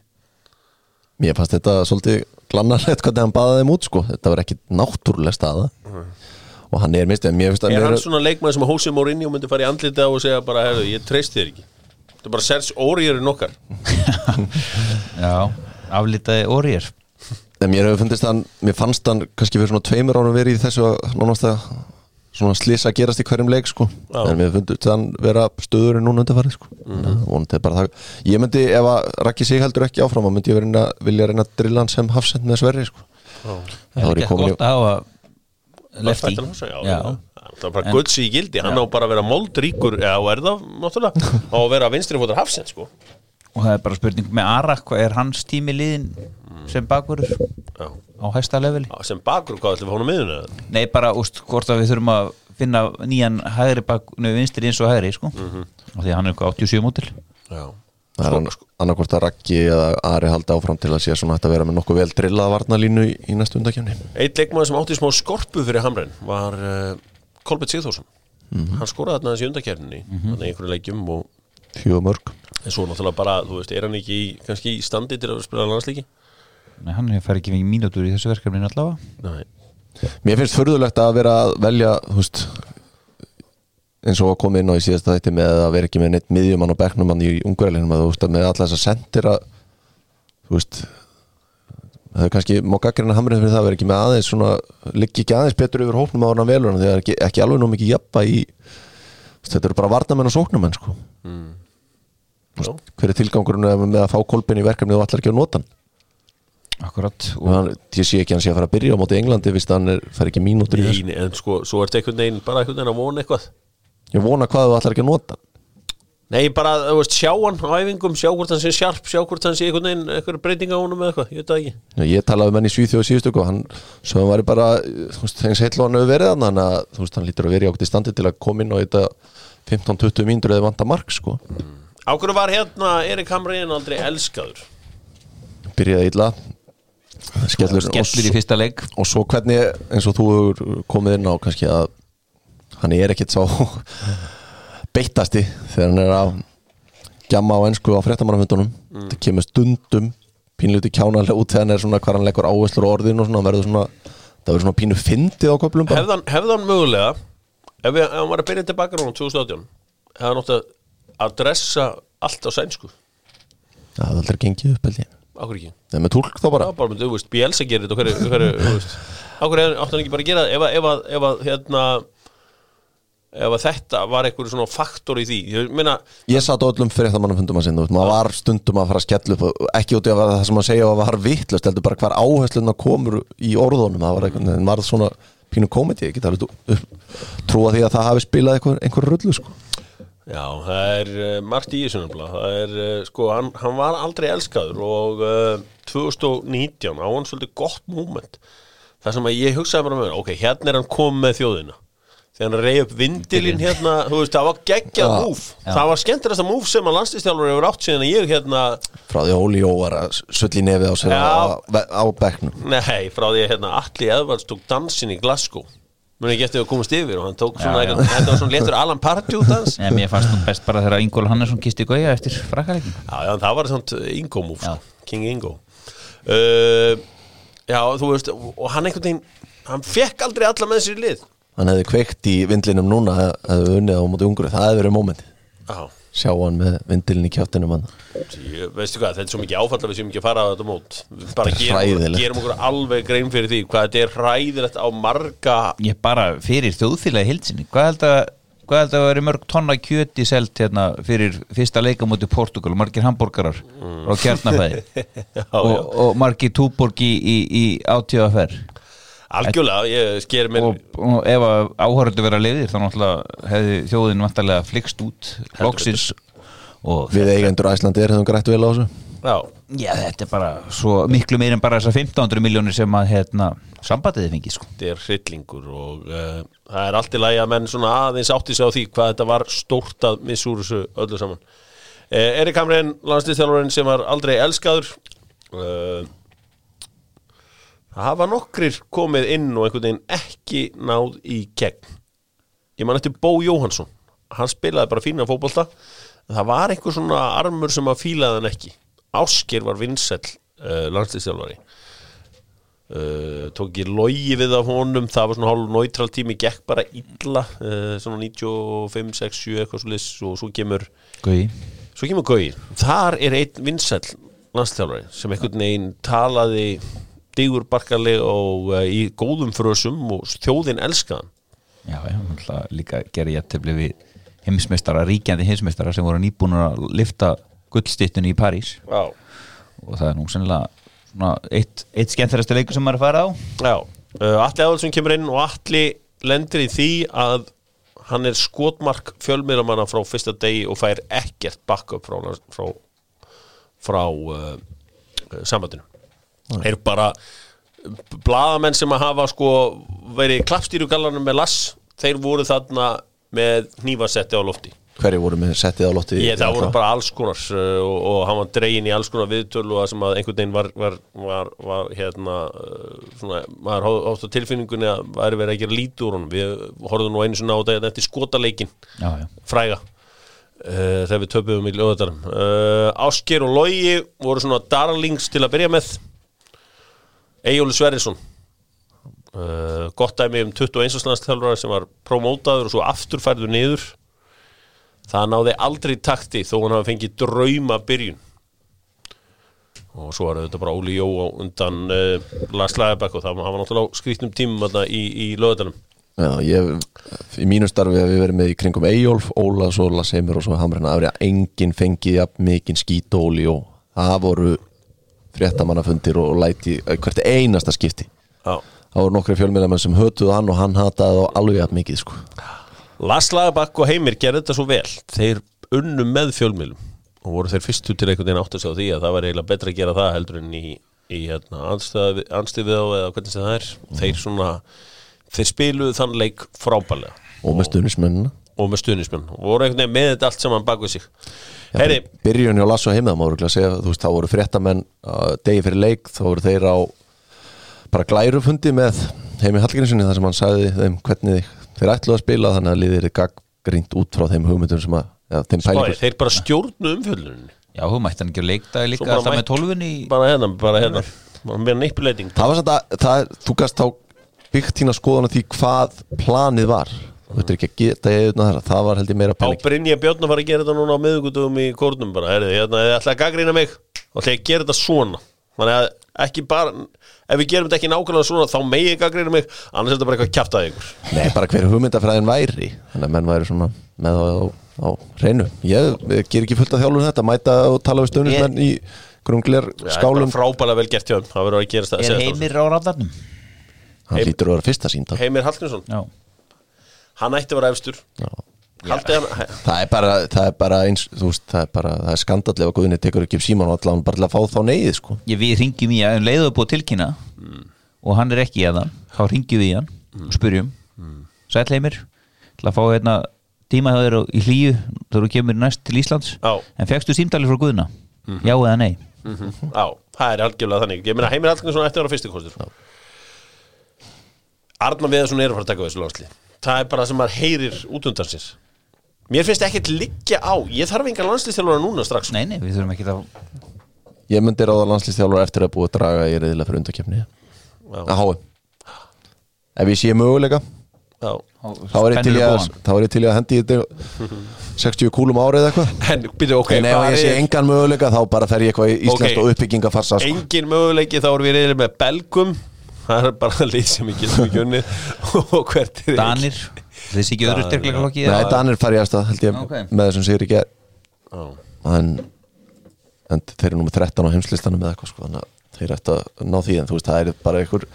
Mér fannst þetta svolítið glannarlegt hvernig hann baði þeim út sko. Þetta var ekki náttúrulega staða. Og hann er að Er mér hann svona leikmenn sem að Hósi Mourinho myndi fara í andliti á og segja bara, herðu, ég treysti þér ekki. Þetta er bara Serge Aurier nokkar [LAUGHS] Já, aflitaði orðir En mér hefur fundist hann, mér fannst hann kannski fyrir svona tveimur árum verið í þessu nánast að svona slisa að gerast í hverjum leik sko. Já. en mér fundist hann vera stöður núna undanfarið sko. Mm. það. Ég myndi ef að Raki sig heldur ekki áfram þá myndi ég verið að vilja reyna að drilla hann sem hafsend með Sverri sko. Þá Það er ekki gott að hafa lefti. Já, já, Já. Það er bara En- gulds í gildi, hann á bara að vera moldríkur Já, er það, náttúrulega? [LAUGHS] Á að vera vinstri fótar hafsend, sko og það er bara spurning með Arak er hans tími liðin sem bakvörður Já. á hæsta leveli? Sem hvað ætlum við honum miðuna? Nei, bara, úst, hvort að við þurfum að finna nýjan hægri bak, neu vinstri eins og hægri, sko. Mhm. og því að hann er eitthvað 87 mótil. Já. Það er sko, annarkvort að Raki eða Ari halda áfram til að sé svona hægt að vera með nokkuð vel drillað varnalínu í, í næstu undakefni Eitt leikmaður sem átti smá skorpu fyrir Hamren var uh, Kolbett Sigþórsson. Hann skoraði þarna þessi undarkerninni mm -hmm. Þannig einhverju leikjum og fjögur mörg En svo náttúrulega bara, þú veist, er hann ekki í, kannski í standi til að spila landslíki? Nei, hann fær ekki fengið mínútur í þessu verkefni allavega Nei Mér finnst förðulegt að vera að velja þú veist, eins og að koma inn á í síðasta þætti með að vera ekki með neitt miðjumann og bekknumann í ungverðalinum að þú veist að með alla þess að sendir að þú veist það er kannski má gaggrina hamrið fyrir það að vera ekki með aðeins svona, liggi ekki aðeins betur yfir hópnum á hann velur en það er ekki, ekki alveg nú mikið veist, þetta eru bara varnamenn og sóknamenn sko. Veist, hver er tilgangurinn með- að fá kolpin í verkefni og allar ekki að nota hann? Akkurat. Og hann, ég sé ekki að hann sé að fara að byrja á móti Englandi fyrst að hann fær ekki mínútur í þessu. Nei, en sko, svo ertu einhvern veginn, bara einhvern veginn að vona eitthvað. Ég vona hvað þú allar ekki að nota hann. Nei, bara, þú veist, sjá hann á æfingum, sjá hvort hann sé sjarp, sjá hvort hann sé einhvern veginn, eitthvað breyting á honum eða eitthvað, ég veit það ekki. Já, Ég talaði um hann í Svíþjóð síðustu og hann svo hann væri bara, þú veist, heill og hann hefur verið hann þannig að þú veist, hann lítur að vera í ákveði standi til að koma inn á þetta 15-20 mínútur eða vanta mark sko. Á hverju var hérna Erik Hamriðin aldrei elskaður? byrjaði illa skellur, Skellur í fyrsta leik og svo hvernig eins og þú hefur komið inn á kannski að hann er ekkit svo beittasti þegar hann er að gjamma á ensku á fréttamannafundunum mm. það kemur stundum pínluti kjánalega út þegar hann er svona hvar hann leggur áherslur orðin og svona, hann verður svona það verður svona pínu fyndið á hann, hefði hann mögulega, ef, við, ef hann var að byrja tilbaka ráðum 2018, hefði hann átt að adressa allt á sænsku? það er aldrei gengið upp held ég Akkur ekki? það er með tólk þá bara Já, bara myndi, þú veist, Bielsa gerir þetta, hverju, hverju, þú veist. Akkur átt hann ekki bara að gera það, ef, að- ef, að- hérna, ef að þetta var einhverju svona faktor í því, ég meina, Ég satt á öllum fréttamannafundum að sinna, veist, maður var stundum að fara að skella upp og ekki út í að það sem að segja að var vittlust, heldur bara hvar áhersluna komur í orðunum, það var einhvern varð svona pínu komedi, ég get alveg trúa því að það hafi spilað einhver, einhver rullu sko. Já, það er uh, margt í þessu nefnilega. Það er, uh, sko, hann, hann var aldrei elskaður og uh, 2019 á hann svolítið gott moment. Það sem að ég hugsaði bara með mér, ok, hérna er hann komið með þjóðina. Þegar hann reyði upp vindilinn hérna, þú veist, það var geggjað Já. múf það var skemmtilegasta múf sem að landslistjálfur hefur átt síðan að ég hérna, frá því að Óli Jó var að sölli nefið á sér Já. á, á bekknum. Nei, frá því að hérna Alli Edvards tók dansin í Glasgow mun ekki eftir að komast yfir og hann tók svona, Já, já. eitthvað- þetta var svona letur Alan Pardew dans. Nei, mér fannst nú best bara þegar Ingól Hannesson kisti gauja eftir frakkaleikin. Já, já, það var svona Já. sko. King Ingo. Uh, Já, þú veist og hann einhvern veginn, hann fekk aldrei alla með sér í lið. Hann hefði kveikt í vindlinum núna að hefði unnið á móti ungru, það hefði verið mómenti Já, sjá hann með vindilin í kjáttinum hann. Veistu hvað, þetta er svo mikið áfall að við séum ekki að fara á þetta mót. Bara er gerum, gerum okkur alveg grein fyrir því hvað þetta er hræðilegt á marga Ég bara fyrir þjóðfélagi hildsinni Hvað held að Hvað held að veri mörg tonna kjöti selt hérna fyrir fyrsta leikamóti Portugal margir hambúrgarar Mm. frá kjarnafæði [LAUGHS] og, og margir túborg í, í, í átíðaferð Algjörlega, ég sker mér og, og ef að áhörðu vera leiðir þá náttúrulega hefði þjóðin vantarlega flikst út loksins við eigendur Æslandi er hefðum grætt vel á þessu. Já, já, þetta er bara svo miklu meir en bara þessar 1500 miljónir sem að hérna, sambandiði fengið sko. þetta er hryllingur og uh, það er allt í lagi að menn svona aðeins átti sig á því hvað þetta var stórt að missúr þessu öllu saman. Uh, Erik Hamren, landslýstjálfurinn sem var aldrei elskaður uh, það hafa nokkrir komið inn og einhvern veginn ekki náð í gegn. Ég man eftir Bó Jóhansson hann spilaði bara fína fótbolta. En það var einhver svona armur sem að fílaði hann ekki. Ásker var vinsæll uh, landslýstjálfari uh, tók ekki logi við af honum. Það var svona hálf neutral tími gekk bara illa uh, svona 95, 6, 7 eitthvað svo liss og svo kemur Gauði. svo kemur Gauði þar er einn vinsæll landstjálfari sem einhvern veginn talaði digur barkarleg og uh, í góðum frösum og þjóðin elskaðan Já, já, náttúrulega líka gerði jættefli við heimsmeistara, ríkjandi heimsmeistara sem voru nýbúnur að lifta gullstittunni í París. Já, og það er nú sennilega svona eitt, eitt skemmtilegasta leikur sem maður er að fara á. Já. Uh, Atli Aðalsson kemur inn og Atli lendir í því að hann er skotmark fjölmiðlamanna frá fyrsta degi og fær ekkert backup frá, frá, frá uh, sambandinu er bara blaðamenn sem að hafa sko verið klappstýrugallanum með lass. Þeir voru þarna með hnífasetti á lofti. Hverju voru með settið á lotti Ég, það voru bara alls konar uh, og, og hann var dregin í alls konar viðtölu og það sem að einhvern veginn var, var, var, var hérna uh, svona, maður hótt á tilfinningunni að væri verið að gera lítið úr honum. Við horfðum nú einu sinna á þetta eftir skotaleikin Já, já, fræga. Uh, þegar við töpuðum í lögðarum uh, Ásker og Logi voru svona darlings til að byrja með Eyjóli Sverrisson. Uh, gott dæmi um 21. landstælfara sem var promótaður og svo afturfærður niður. Það náði aldrei takti þó hann hafi fengið drauma byrjun og svo var þetta bara Óli Jó undan uh, Lars Lagerbæk og það var náttúrulega á skrýtnum tímum þarna í, í lögðarum Já, ég, í mínu starfi hef við verið með í kringum Eyjólf, Óla, svo Laseimur og svo Hamrina Afri að enginn fengið jafn mikinn skítóli og það voru fréttamannafundir og læti eh, hvert einasta skipti. Já. Það voru nokkri fjölmiðlamenn sem hötuðu hann og hann hataði þá alveg jafn mikið sko. Lars Lagerbakk og Heimir gerði þetta svo vel. Þeir unnu með fjölmiðlum og voru þeir fyrstu til einhvern veginn átt að segja því að það var eiginlega betra að gera það heldur en í, í hérna, anstíð við á eða hvernig sem það er. Þeir svona þeir spiluðu þann leik frábælega og með stuðnismennina og með stuðnismenn og voru einhvern veginn með þetta allt saman bak við sig. Heyri, byrjun hjá Lasso veist, þá voru fréttamenn uh, degi fyrir leik þá voru þeir á bara glærufundi með heimi Hallgrímssoni þar sem hann sagði þeim hvernig þeir ætluðu að spila þannig að liðir er gaggrínt út frá þeim hugmyndum sem að, ja, þeim spáði, þeir bara stjórnu umfjöldunni já, hann ekki að leikta líka alltaf mætt- með tólfunni bara hérna, bara hérna. Bara með nýppuleiting það var að, það, þú gast þá byggt þína skoðan á því hvað planið var þú veitur ekki að geta ég auðvitað þar. Það var held ég meira á pæling Brynja Björn að fara að gera þetta núna á miðugundum í kórnum bara, herrið, hérna, þið ætla að gaggrina mig? Og ætla ég að gera þetta svona? Þannig að ekki bara ef við gerum þetta ekki nákvæmlega svona þá megi ég gaggrina mig. Annars er þetta bara eitthvað kjaftaði ykkur. Nei, bara hver hugmyndafræðin væri. Þannig að menn væri svona með á, á reynu ég, ég ger ekki fullt af þjálfur þetta mæta og tala við stöðnismenn í grunglir skálum. þetta frábælega vel gert hjá þeim. Það verður að gera Er heimir á að Hallgrímsson, hann ætti að vera efstur. Það er bara, það er bara eins veist, það er bara, það er skandall ef að Guðni tekur ekki upp síman og allan bara til að fá þá neyðið sko. Við ringjum í hann, um leiðum búið tilkynna og hann er ekki í hann þá ringjum við í hann og spurjum mm. Sætleimir til að fá hérna tíma þér á- í hlýju þegar þú kemur næst til Íslands. Já. en fegstu símdali frá Guðna? Já eða nei? Já, það er algjörlega þannig. Ég meina Heimir Hallgrímsson ætti að vera fyrsti kostur. Arnar Viðarsson er að fara að taka þessu lánsli Það er bara það sem maður heyrir út undan sér. Mér finnst ekkert liggja á. Ég þarf engan landslýstjálfara núna strax. Nei, nei, við þurfum ekki að ég myndi ráða landslýstjálfur eftir að búið að draga í reyðilega fyrir undakefni að háum ef ég sé möguleika Já. þá er ég til að, þá ég til í að hendi þetta 60 kúlum árið eitthvað. En byrju, ok, en ef ég sé engan möguleika þá bara fer ég eitthvað í íslenskt Ok. og uppbyggingafarsa sko. engin möguleiki þá erum við reyðilega með Belgum Það er bara lið sem við getum ekki unnið [LAUGHS] Og hvert er Danir, þessi ekki öðru styrkleika lokki Nei, Danir fær ég aðstæð held ég Ok. með þessum sigur ekki en, en þeir eru númer 13 á heimslistanum eða eitthvað sko, þannig að þeir ættu að ná því en þú veist það er bara einhver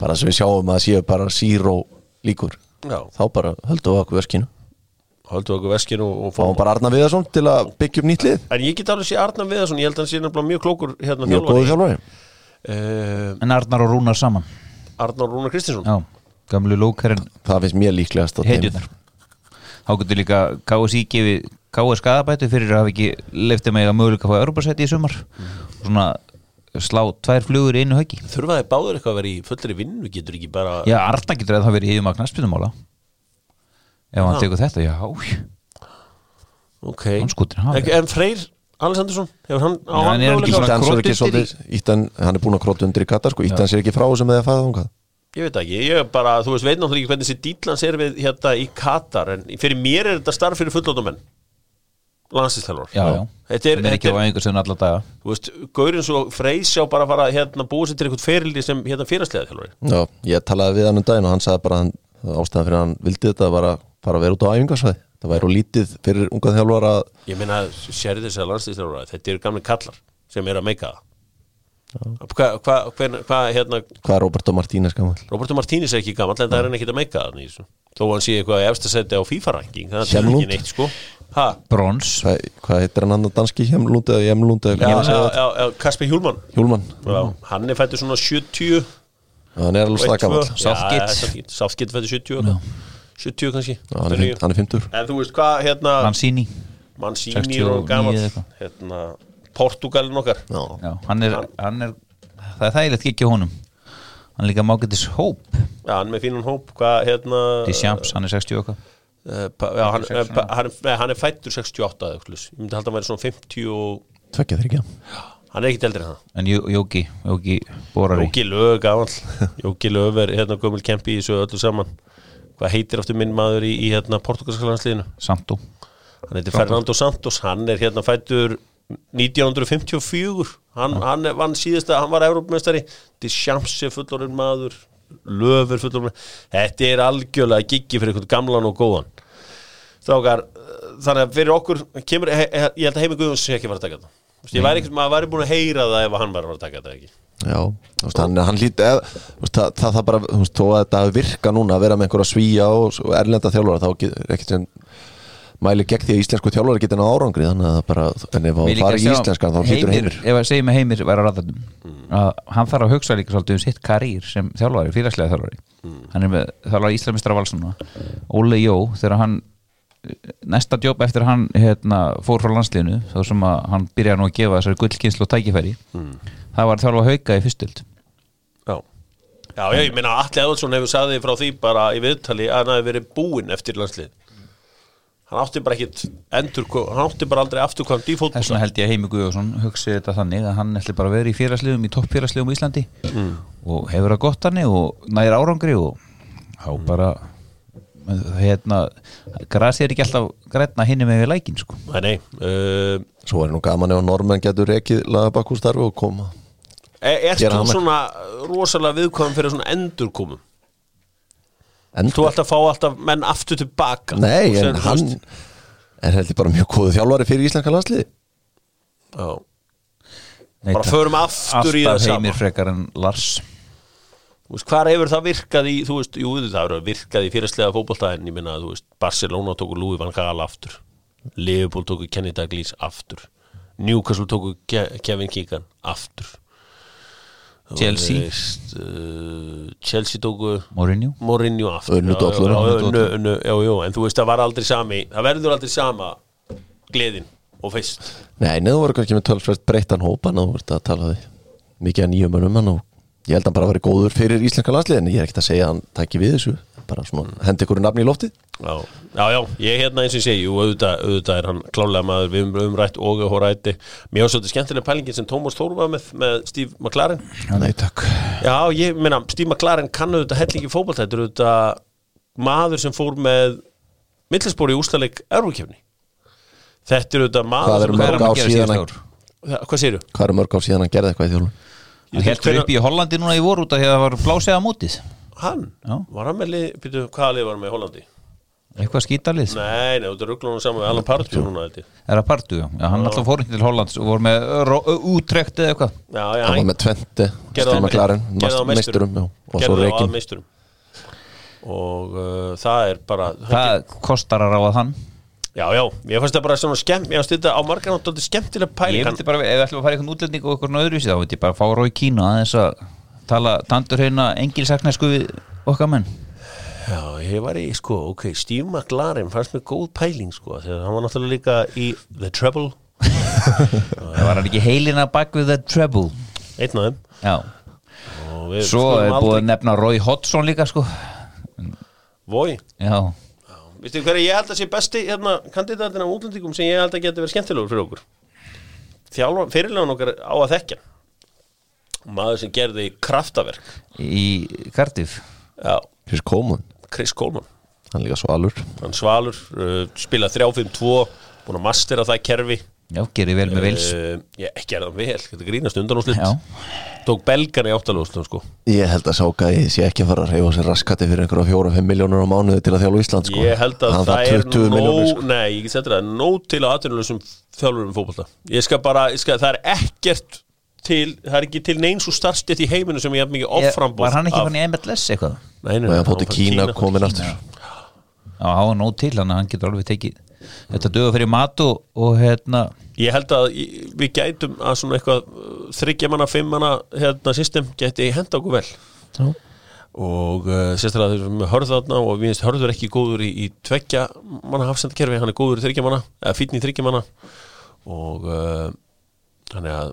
bara sem við sjáum að séu bara zero líkur. Já, þá bara höldum við okkur verkinu höldum okkur veskinu og, fáum bara Arna Viðarsson til að byggja upp nýtt lið. En ég get alveg sé Arnar Viðarsson, ég held að hann sé nefnilega mjög klókur hérna mjög góðu þjálfari En Arnar og Rúnar saman. Arnar Rúnar Kristinsson? Já, gamlu lókarinn það finnst mér líklegast að Þá getur líka KSI gefið KS skadabætu fyrir að hafa ekki leftið mig að möguleika að fá Europasæti í sumar. Og svona slá tvær flugur í einu höggi. Þurfaði báður eitthvað að vera í fullri vinnu? Getur ekki bara Já, Arnar getur að það verið yfir maður knaspinnumála ef hann tekur þetta, já, Ok. En Freyr Alessandursson Hefur hann á hann er Ítan hann er búin að króta undir í Katar sko, Ítan sér ekki frá sem eða fæða þangað. Ég veit ekki, ég er bara, þú veist, veit náttúrulega ekki hvernig þessi dýtlans er við hérna í Katar en fyrir mér er þetta starf fyrir fullóttumenn já, Þetta er, er ekki á er einhver sem alla daga. Þú veist, Gaurinn svo freys sjá bara að fara hérna búið sér til einhvern ferildi sem hérna þjálfari. Já, ég talaði við hann um daginn og hann sagði bara að hann, ástæðan fyrir að hann vildi þetta var að fara að vera út á æfingarsvæði það væri úr lítið fyrir unga þjálfar að Ég meina, sérði þess að landslýstælvar þetta eru gamli kallar sem eru að meika það. Hvað, hva, hva, hva, hérna hvað er Roberto Martínez gammal Roberto Martínez er ekki gammal en það er hann ekki að meika þó hann sé eitthvað í efsta seti á FIFA-ranking það er ekki neitt sko. Ha? Brons, hvað, heitir hann annan danski? Hjemlund eða Hjemlund Já, já, já, já, Kasper Hjúlmann. Já, hann er fættur svona 70 hann er alveg og slaka gammal eitt, tvö. Southgate. Já, Southgate Southgate fættur 70 og eitthvað. 70 kannski hann, er hann er 50 En þú veist hvað, hérna Mancini. Mancini 69 og gammal eða eitthvað. hérna, Portugalin okkar. Já, Já, hann er, hann er það er þægilegt ekki honum. Hann er líka mágættis hóp. Já, hann er með fínan hóp. Hvað, hérna Deschamps, hann er 60 okkar eh, Já, hann, 66, eh, hann, nei, hann er fættur 68 eða eitthvað. Ég myndi halda að hann væri svona 50 og tvekja þeir ekki Hann er ekkit eldri en það. En Jó- Jóki, Jóki Borari. Jóki Lög, gammal [LAUGHS] Jóki Lög er hérna gömul kempi í þessu öllu saman Hvað heitir aftur minn maður í, í hérna portugalska landsliðinu? Santo Hann heitir Fernando Santos, hann er hérna fættur 1954 hann, hann er- vann síðasta, hann var Európmestari Deschamps er fullorinn maður. Löf er fullorinn Þetta er algjörlega giggi fyrir einhvern gamlan og góðan. Strákar þannig að fyrir okkur kemur, he, he, ég held að heimi Guðjóns ekki fara að taka þetta. Ég væri maður væri búin að heyra það ef hann var að taka þetta ekki Já, veist, hann, hann líti það, það, það bara, þú veist, þó að þetta virka núna að vera með einhverja svíja og, erlenda þjálfara þá get- er ekkert sem mæli gegn því að íslensku þjálfara geti ná árangri þannig að það bara, en ef það fara í íslenskan þá hlýtur heimir ef að segja með heimir væri á ræðatum að hann þarf að hugsa líka svolítið um sitt karýr sem þjálfari, félagslega þjálfari. Hann er með þjálfari Íslamistra valsuna Óli Jó, þegar hann næsta jobb eftir að hann hérna, fór frá landsliðinu, þá sem að hann byrjaði nú að gefa þessari gullkynslu og tækifæri. Það var þjálfa hauka í fyrstöld Já, já, já ég meina Alli Eðvaldsson hefur sagði frá því bara í viðtali að hann hafi verið búinn eftir landslið Hann átti bara ekkit endur, hann átti bara aldrei afturkvæmt í þess vegna held ég að Heimi Guðjónsson hugsi þetta þannig að hann ætli bara að vera í félagsliðum í toppfélagsliðum í Íslandi. Og hefur það gott hann og næri árangri og þá bara hérna grasi er ekki alltaf grætna hinni með við lækin sko. Nei, nei uh, Svo er nú gaman ef að normenn getur ekki laga bakkústarfi og koma. Er, er þú svona rosalega viðkvæm fyrir svona endurkomum? en, Þú ætla að fá alltaf menn aftur tilbaka Nei, en hann veist, er heldur bara mjög góðu þjálfari fyrir íslenska landslið já, Nei, Bara förum aftur í það alltaf sama. heimir frekar en Lars Hvar hefur það virkað í, þú veist, jú, það hefur virkað í fyrirslega fótboltaðin, ég minna, þú veist, Barcelona tóku Louis van Gaal aftur, Liverpool tóku Kenny Dalglish aftur, Newcastle tóku Ke Kevin Keegan aftur. Chelsea. veist, uh, Chelsea tóku Mourinho Mourinho aftur. Já, Unnu unnu, unnu, já, já, en þú veist, það var aldrei sami, það verður aldrei sama gleðin og feist. Nei, neðu voru kannski með tölfræst breyttan hópa Ná voru að tala því mikið að nýjum mönnum hann og ég held að hann bara verið góður fyrir íslenska landsliðin ég er ekkert að segja að hann tæki við þessu. Bara svona, hendi ykkur nafni í loftið. Já, já, já, ég hérna eins og segi jú, auðvitað, auðvitað er hann klálega maður. Við um umrætt og hórætti Mér var svolítið skemmtilega pælingin sem Tómas Þór var með með Steve McLaren. Nei, takk. Já, ég meina, Steve McLaren kann auðvitað hellingi er auðvitað maður sem fór með millispóri í úslaleg erfukefni Þetta er auðvitað maður Hvað er eru mörg ár síðan hann gerði eitthvað í þjálfum? Hann heldur upp í Hollandi núna í voru út af því að það var blásið á mótið. Hann? Já. Var hann með lið, býtu, hvaða lið var hann með í Hollandi? Eitthvað skítalið? Nei, nei, þetta er rugglunum saman við Alan Pardew núna þetta Er það partu, já, já hann alltaf fór ekki til Hollands og voru með útrekt eða eitthvað. Já, já, Hann var með tventi, það á meisturum já, og svo reikin meisturum. Og uh, það er bara Það kostar að ráða hann já, já, ég fannst það bara svona skemmt ég fannst þetta á margar nátt þetta skemmtilega Ég pæling myndi bara, ef við ætlum að fara einhvern útlending og svona öðruvísi þá myndi ég bara fá Rói Kína aðeins að tala tandur hérna engilsaknesku við okkar menn. Já, ég var í, sko, ok, Steve McLaren fannst mér góð pæling, sko þegar hann var náttúrulega líka í The Treble [LAUGHS] Það var hann ekki heilina bak við the treble einn af þeim. Já, svo er búið að nefna Rói Hodgson líka sko. Voi, Já, veistu hverju ég held að sé besti hérna, kandidatin af útlendingum sem ég held að geti verið skemmtilegur fyrir okkur? Þjálfa, fyrirlegan okkar á að þekkja maður sem gerði kraftaverk. Í Cardiff. Chris Coleman, Chris Coleman. Hann líka svalur. Hann svalur, uh, spilað 3-5-2 búin að mastera það kerfi Já, gerir vel með vils uh, ég gerði það vel, þetta grínast undan og slitt. Já, tók belgan í áttalústum sko. Ég held að Sákaði sé ekki að fara að reyfa sér raskati fyrir einhverja fjóra-fimm miljónur á mánuði til að þjálfa Ísland sko. ég held að Hann það er 20 milljónir nóg sko. nei, ég get setja það, nóg til að atvinnulegum þjálfurum fótbolta. Ég skal bara, ég skal, það er ekkert til, það er ekki til neins og starfstætt í heiminu sem ég hef mikið offrambóð Var hann ekki fann í MLS eitthvað? nei, nei, nei, Þetta dögur fyrir mat og, og hérna ég held að við gætum að svona eitthvað þryggja manna, fimm manna hérna, system geti henda okkur vel. Já. og uh, sérstaklega þeir eru með hörð þarna og við finnst hörður ekki góður í, í tveggja manna hafsendakerfi, hann er góður í þryggja manna eða fínn í þryggja manna. Og uh, þannig að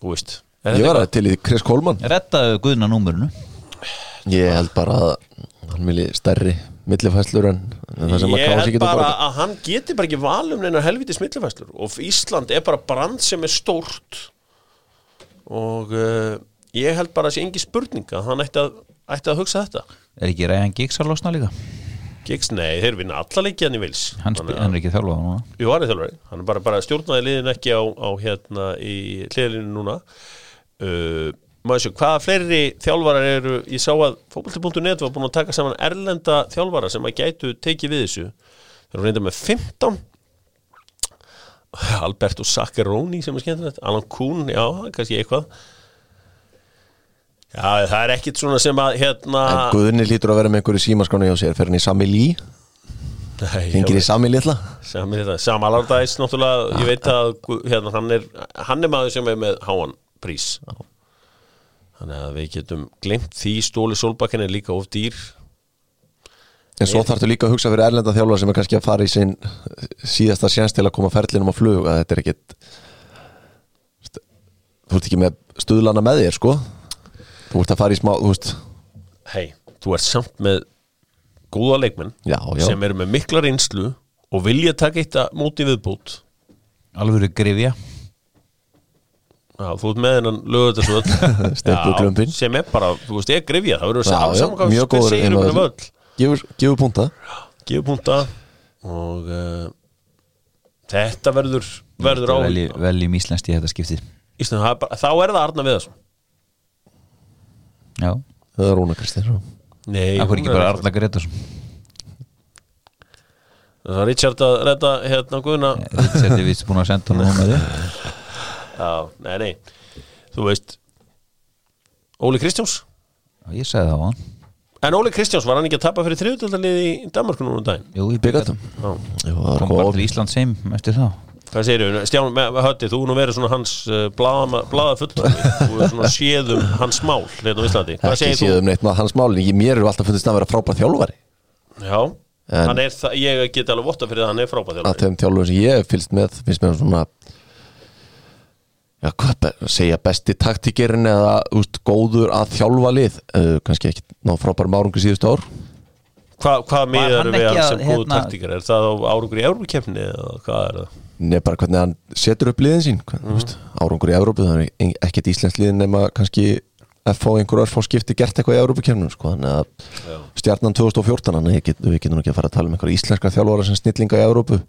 þú veist Ég var að til í Chris Coleman. Rettaðu guðna númurinu Ég held bara að hann vilji stærri millifæslur en, það sem að kási getur bara að hann geti bara ekki valum neina helviti smillifæslur og Ísland er bara brand sem er stórt. Og uh, ég held bara að sé engi spurning að hann ætti að, ætti að hugsa þetta. Er ekki Ræðan Giggs að losna líka? Giggs, nei, þeir vinna alla leikjan í vils Hann, hann er ekki þjálfað núna. Jú, hann er þjálfari, hann er bara, bara stjórnaði liðin ekki á, á hérna í hliðalínu núna. Uh, maður sjá, hvaða fleiri þjálfarar eru, ég sá að fókbalti.net var búin að taka saman erlenda þjálfara sem að gætu tekið við þessu. Þeir eru reynda með 15 Alberto Saccaroni sem er skemmtilegt, Alan Kuhn já, kannski eitthvað. Já, það er ekkit svona sem að hérna En Guðni lítur að vera með einhverju símaskráni hjá sér. Fer hann í Sami Lí, Nei, hengir í Sami litla? Sam, þetta, Sam Allardyce náttúrulega, ég veit að hérna, hann, er, hann er maður sem er með háan prís þannig að við getum glemt því stóli sólbakkin er líka of dýr. En svo þarftu líka að hugsa fyrir erlenda þjálfar sem er kannski að fara í sinn síðasta sjans til að koma ferlinum á flug að þetta er ekkit þú ert ekki með stuðlana með þér sko. Þú ert að fara í smá, þú hei, þú ert samt með góða leikmenn Já, já. sem eru með mikla reynslu og vilja taka eitt að móti viðbútt Alvöru grifja Já, þú ert með hennan lögutarsvöld [LAUGHS] Stefnuglumpinn. sem er bara, þú veist, ég grifja það verður hvað mjög góður um á gefur, gefur punta. Gefur punta og uh, þetta verður verður á Velji, veljum íslenskt í þetta skipti Ísland, er bara, þá er það Arna Viðarsson. Já, það er Rúna Kristins Nei, það hún voru ekki bara Arla Gretarsson Það var Richard að redda hérna guðna. Þetta er vist búin að senda hann númerið [LAUGHS] Já, nei, nei. Þú veist Óli Kristjáns? Ég sagði það á hann. En Óli Kristjáns, var hann ekki að tapa fyrir þriðutöldarlið í Danmarku núna um daginn? Jú, Já. Það var kom bara til Íslands heim eftir það Hvað segir þú? Stján, hötti, þú nú verið svona hans uh, blaða, blaða fulltrúi Þú er svona séðum hans mál hérna á Íslandi. Hvað Ekki segir þú? séð um neitt með hans málin Ég mér eru alltaf fundist að vera frábæð þjálfari. Já, En- ég get alveg votta fyrir það, hann er frábæð þjálfari þeim þjálfari sem ég hef fylgst með Finnst mér hann svona Já, hvað be segja besti taktíkerinn eða úst, góður að þjálfa lið uh, kannski ekki ná frábærum árangur síðustu ár Hva, Hvað miðar við hann að, sem góðu hérna- taktíkar? Er það á árugur í Európa-kefni eða hvað er það? Nei, bara hvernig hann setur upp liðin sín mm. veist, árangur í Evrópu, það er ekkert íslensk liðin nema kannski að fá einhver örfá skipti gert eitthvað í Evrópukernum sko. stjarnan 2014 þannig að get, við getum ekki að fara að tala um einhverja íslenska þjálfara sem snillinga í Evrópu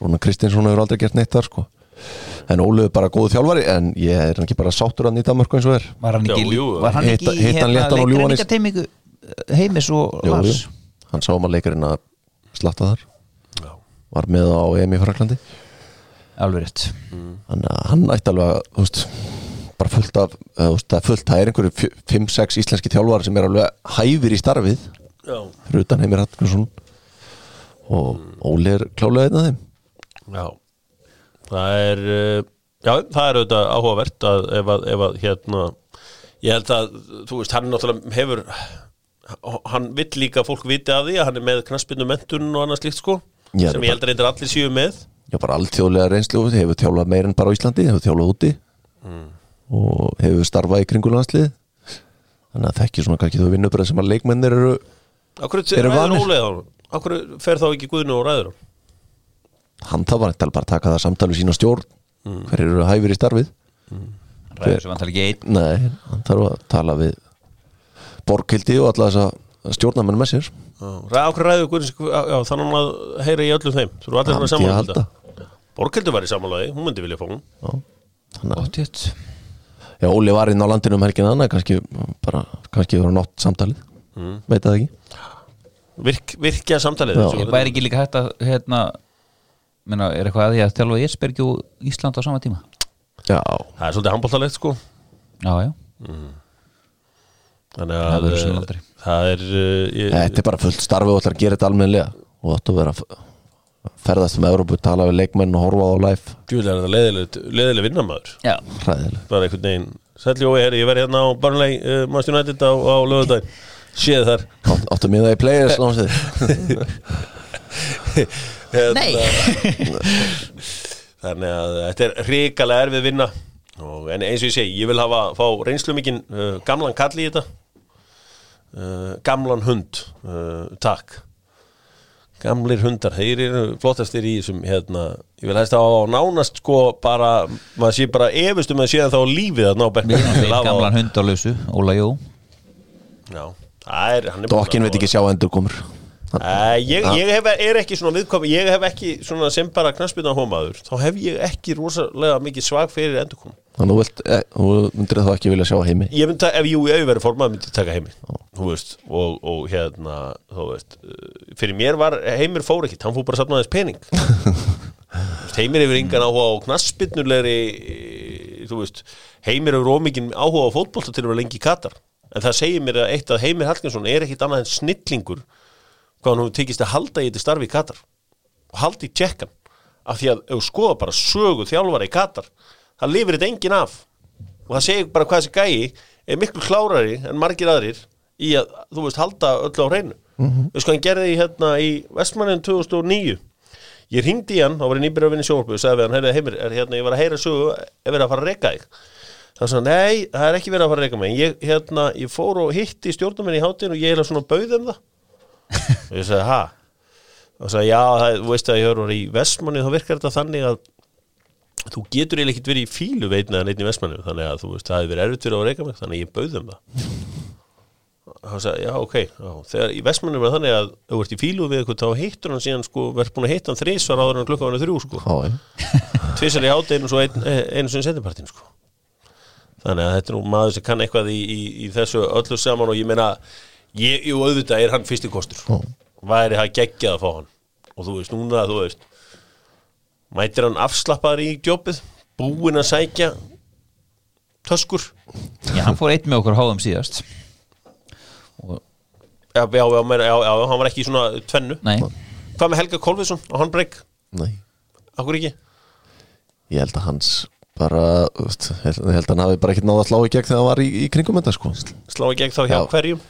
Rúna Kristinsson hefur aldrei gert neitt þar sko. En Ólu er bara góðu þjálfari en ég er ekki bara sáttur hann í Danmarku eins og er. Var hann ekki, jú. var hann ekki hann hérna leikræningateimingu heimis og Jú, Lars jú. hann sá um að leikarinn að slatta þar. Já. var með á EM í Fraklandi Alveg rétt. Að hann ætti alveg að veist, bara fullt af þú veist, það er fullt, það er einhverju 5-6 íslenski þjálfar sem er alveg hæfir í starfið. Já, fyrir utan Heimir Hallgrímsson. Og Óli er klálega einn af þeim. Já Það er uh, Já, það er auðvitað áhugavert að ef að, ef að hérna ég held að, þú veist, hann náttúrulega hefur hann vill líka að fólk viti af því að hann er með knaspinu mentun og annað slíkt sko Já, sem bara- ég heldur eitthvað allir séu með. Já bara alltjóðlega reynslu hefur þjálfað meir en bara á Íslandi hefur þjálfað úti. Og hefur starfað í kringulandslið þannig að þekki svona kannski þú vinnubröð sem að leikmennir eru Akkur ræður vanir? ólega hann Akkur fer þá ekki Guðni og ræður hann hann það var eitthvað bara að taka það samtal við sína stjórn. Hver eru hæfir í starfið? Ræður sem hann tala ekki einn. Nei, hann þarf að tala við Borghildi og alla þessa stjórnamenn með sér. Akkur ræður Guðni já, þannig að heyra í öllum þeim. Þú eru allir myndi ég saman halda. Borghildur var í samanlagi, hún myndi vilja fá hún. Já. að Já, Óli var inn á landinu um helgin annað kannski bara, kannski var nátt samtalið. Veit það ekki? Virk, Virkja samtalið. Ég væri ekki líka hægt að hérna menna, er eitthvað að því að þjálfa Ísbergi og Ísland á sama tíma? Já, Það er svolítið handbóltalegt sko. Já, já, Þannig Það að verður svona uh, aldrei. það er uh, ég, þetta er bara fullt starfi og ætlar að gera þetta almennilega. Og að vera að ferðast með Európu, tala við leikmenn og horfa á live. Djúlega er þetta leiðileg, leiðileg vinnamaður já. hræðileg bara einhvern veginn Sætli Jói, herri, ég verði hérna á Burnley uh, Manchester United á, á lögudaginn Séð þar. Átt- Áttu miða í players [LAUGHS] [LAUGHS] Nei. [LAUGHS] Þannig að þetta er hrikalega erfið vinna. Og, En eins og ég segi, ég vil hafa fá reynslu mikinn uh, gamlan kall í þetta. Uh, Gamlan hund uh, Takk. Gamlir hundar, þeir eru flottastir í þessum hérna, ég vil hægst að á nánast sko bara, maður sé bara efust um að sé þá lífið að ná gamlan hund á lausu Óla Jó. Já, það er er Dokkin veit ekki sjá endur komur Æ, ég, ég hef, er ekki svona viðkomi ég hef ekki svona sem bara knastbyrna hómaður þá hef ég ekki rosalega mikið svag fyrir endurkom Þannig að þú vilt, e, þú myndir þá ekki vilja sjá heimi? Ég myndi, jú, ef ég verið formað myndi taka heimi veist, og, og hérna veist, uh, fyrir mér var heimir fór ekki, hann fór bara að þess pening. [LAUGHS] Veist, heimir hefur engan áhuga á knastbyrnulegri veist, heimir hefur ómikinn áhuga á fótbolta til að vera lengi í Katar. En það segir mér að eitt að heimir Hallgrímsson er ekkit annað en snillingur hvað hann tekist að halda í þetta starfi í Katar. Og halda í tjekkan. Af því að ef skoða bara sögu þjálfara í Katar það lifir þetta enginn af. Og það segir bara hvað þessi gæi er miklu klárari en margir aðrir í að, þú veist, halda öllu á hreinu. Mm -hmm. veist hvað hann gerði í, hérna, í Vestmannin 2009 ég ringdi í hann, þá var ég nýbyrður að vinna í sjónvarpu og sagði við hann, heyrðu heimir, er, hérna, ég var að heyra sögu er verið að fara að reka þig? Sagði, hann, nei, það er ekki verið að fara að reka mig. Ég, hérna, ég fór og hitti hátinn og ég og sagði, ha og sagði, já, það, þú veist að ég höfður í Vestmanni þá virkar þetta þannig að þú getur eiginlega ekkert verið í fílu veitna en einn í Vestmanni þannig að þú veist, það hefði verið erfitt að reyka mig þannig að ég bauð um það hann sagði, já, ok já. þegar í Vestmanni var þannig að þú ert í fílu við eitthvað, þá hittur hann síðan sko, verður búin að hitta hann þrísvar áður en klukka hann þrjú sko [LAUGHS] tvisar í hátteginu og ein, einu sem sendipartin sko. þannig að þetta er nú maður sem kann eitthvað í, í, í þessu öllu saman og ég meina ég, jú auðvitað er hann fyrsti kostur. Já. væri það geggjað að fá hann? Og þú veist núna þú veist mætir hann afslappaður í jobbið búinn að sækja töskur. Já, hann fór eitt með okkur háðum síðast. Og, Já, já, já, meira, já, já, hann var ekki í svona tvennu. Nei, Hvað með Helga Kolviðsson á hann breyk? Nei, Akkur ekki? ég held að hans bara, þú veist, ég held að hann hafi bara ekkert náða að slá í gegn þegar hann var í, í kringum þetta sko. Slá í gegn þá hjá Já. hverjum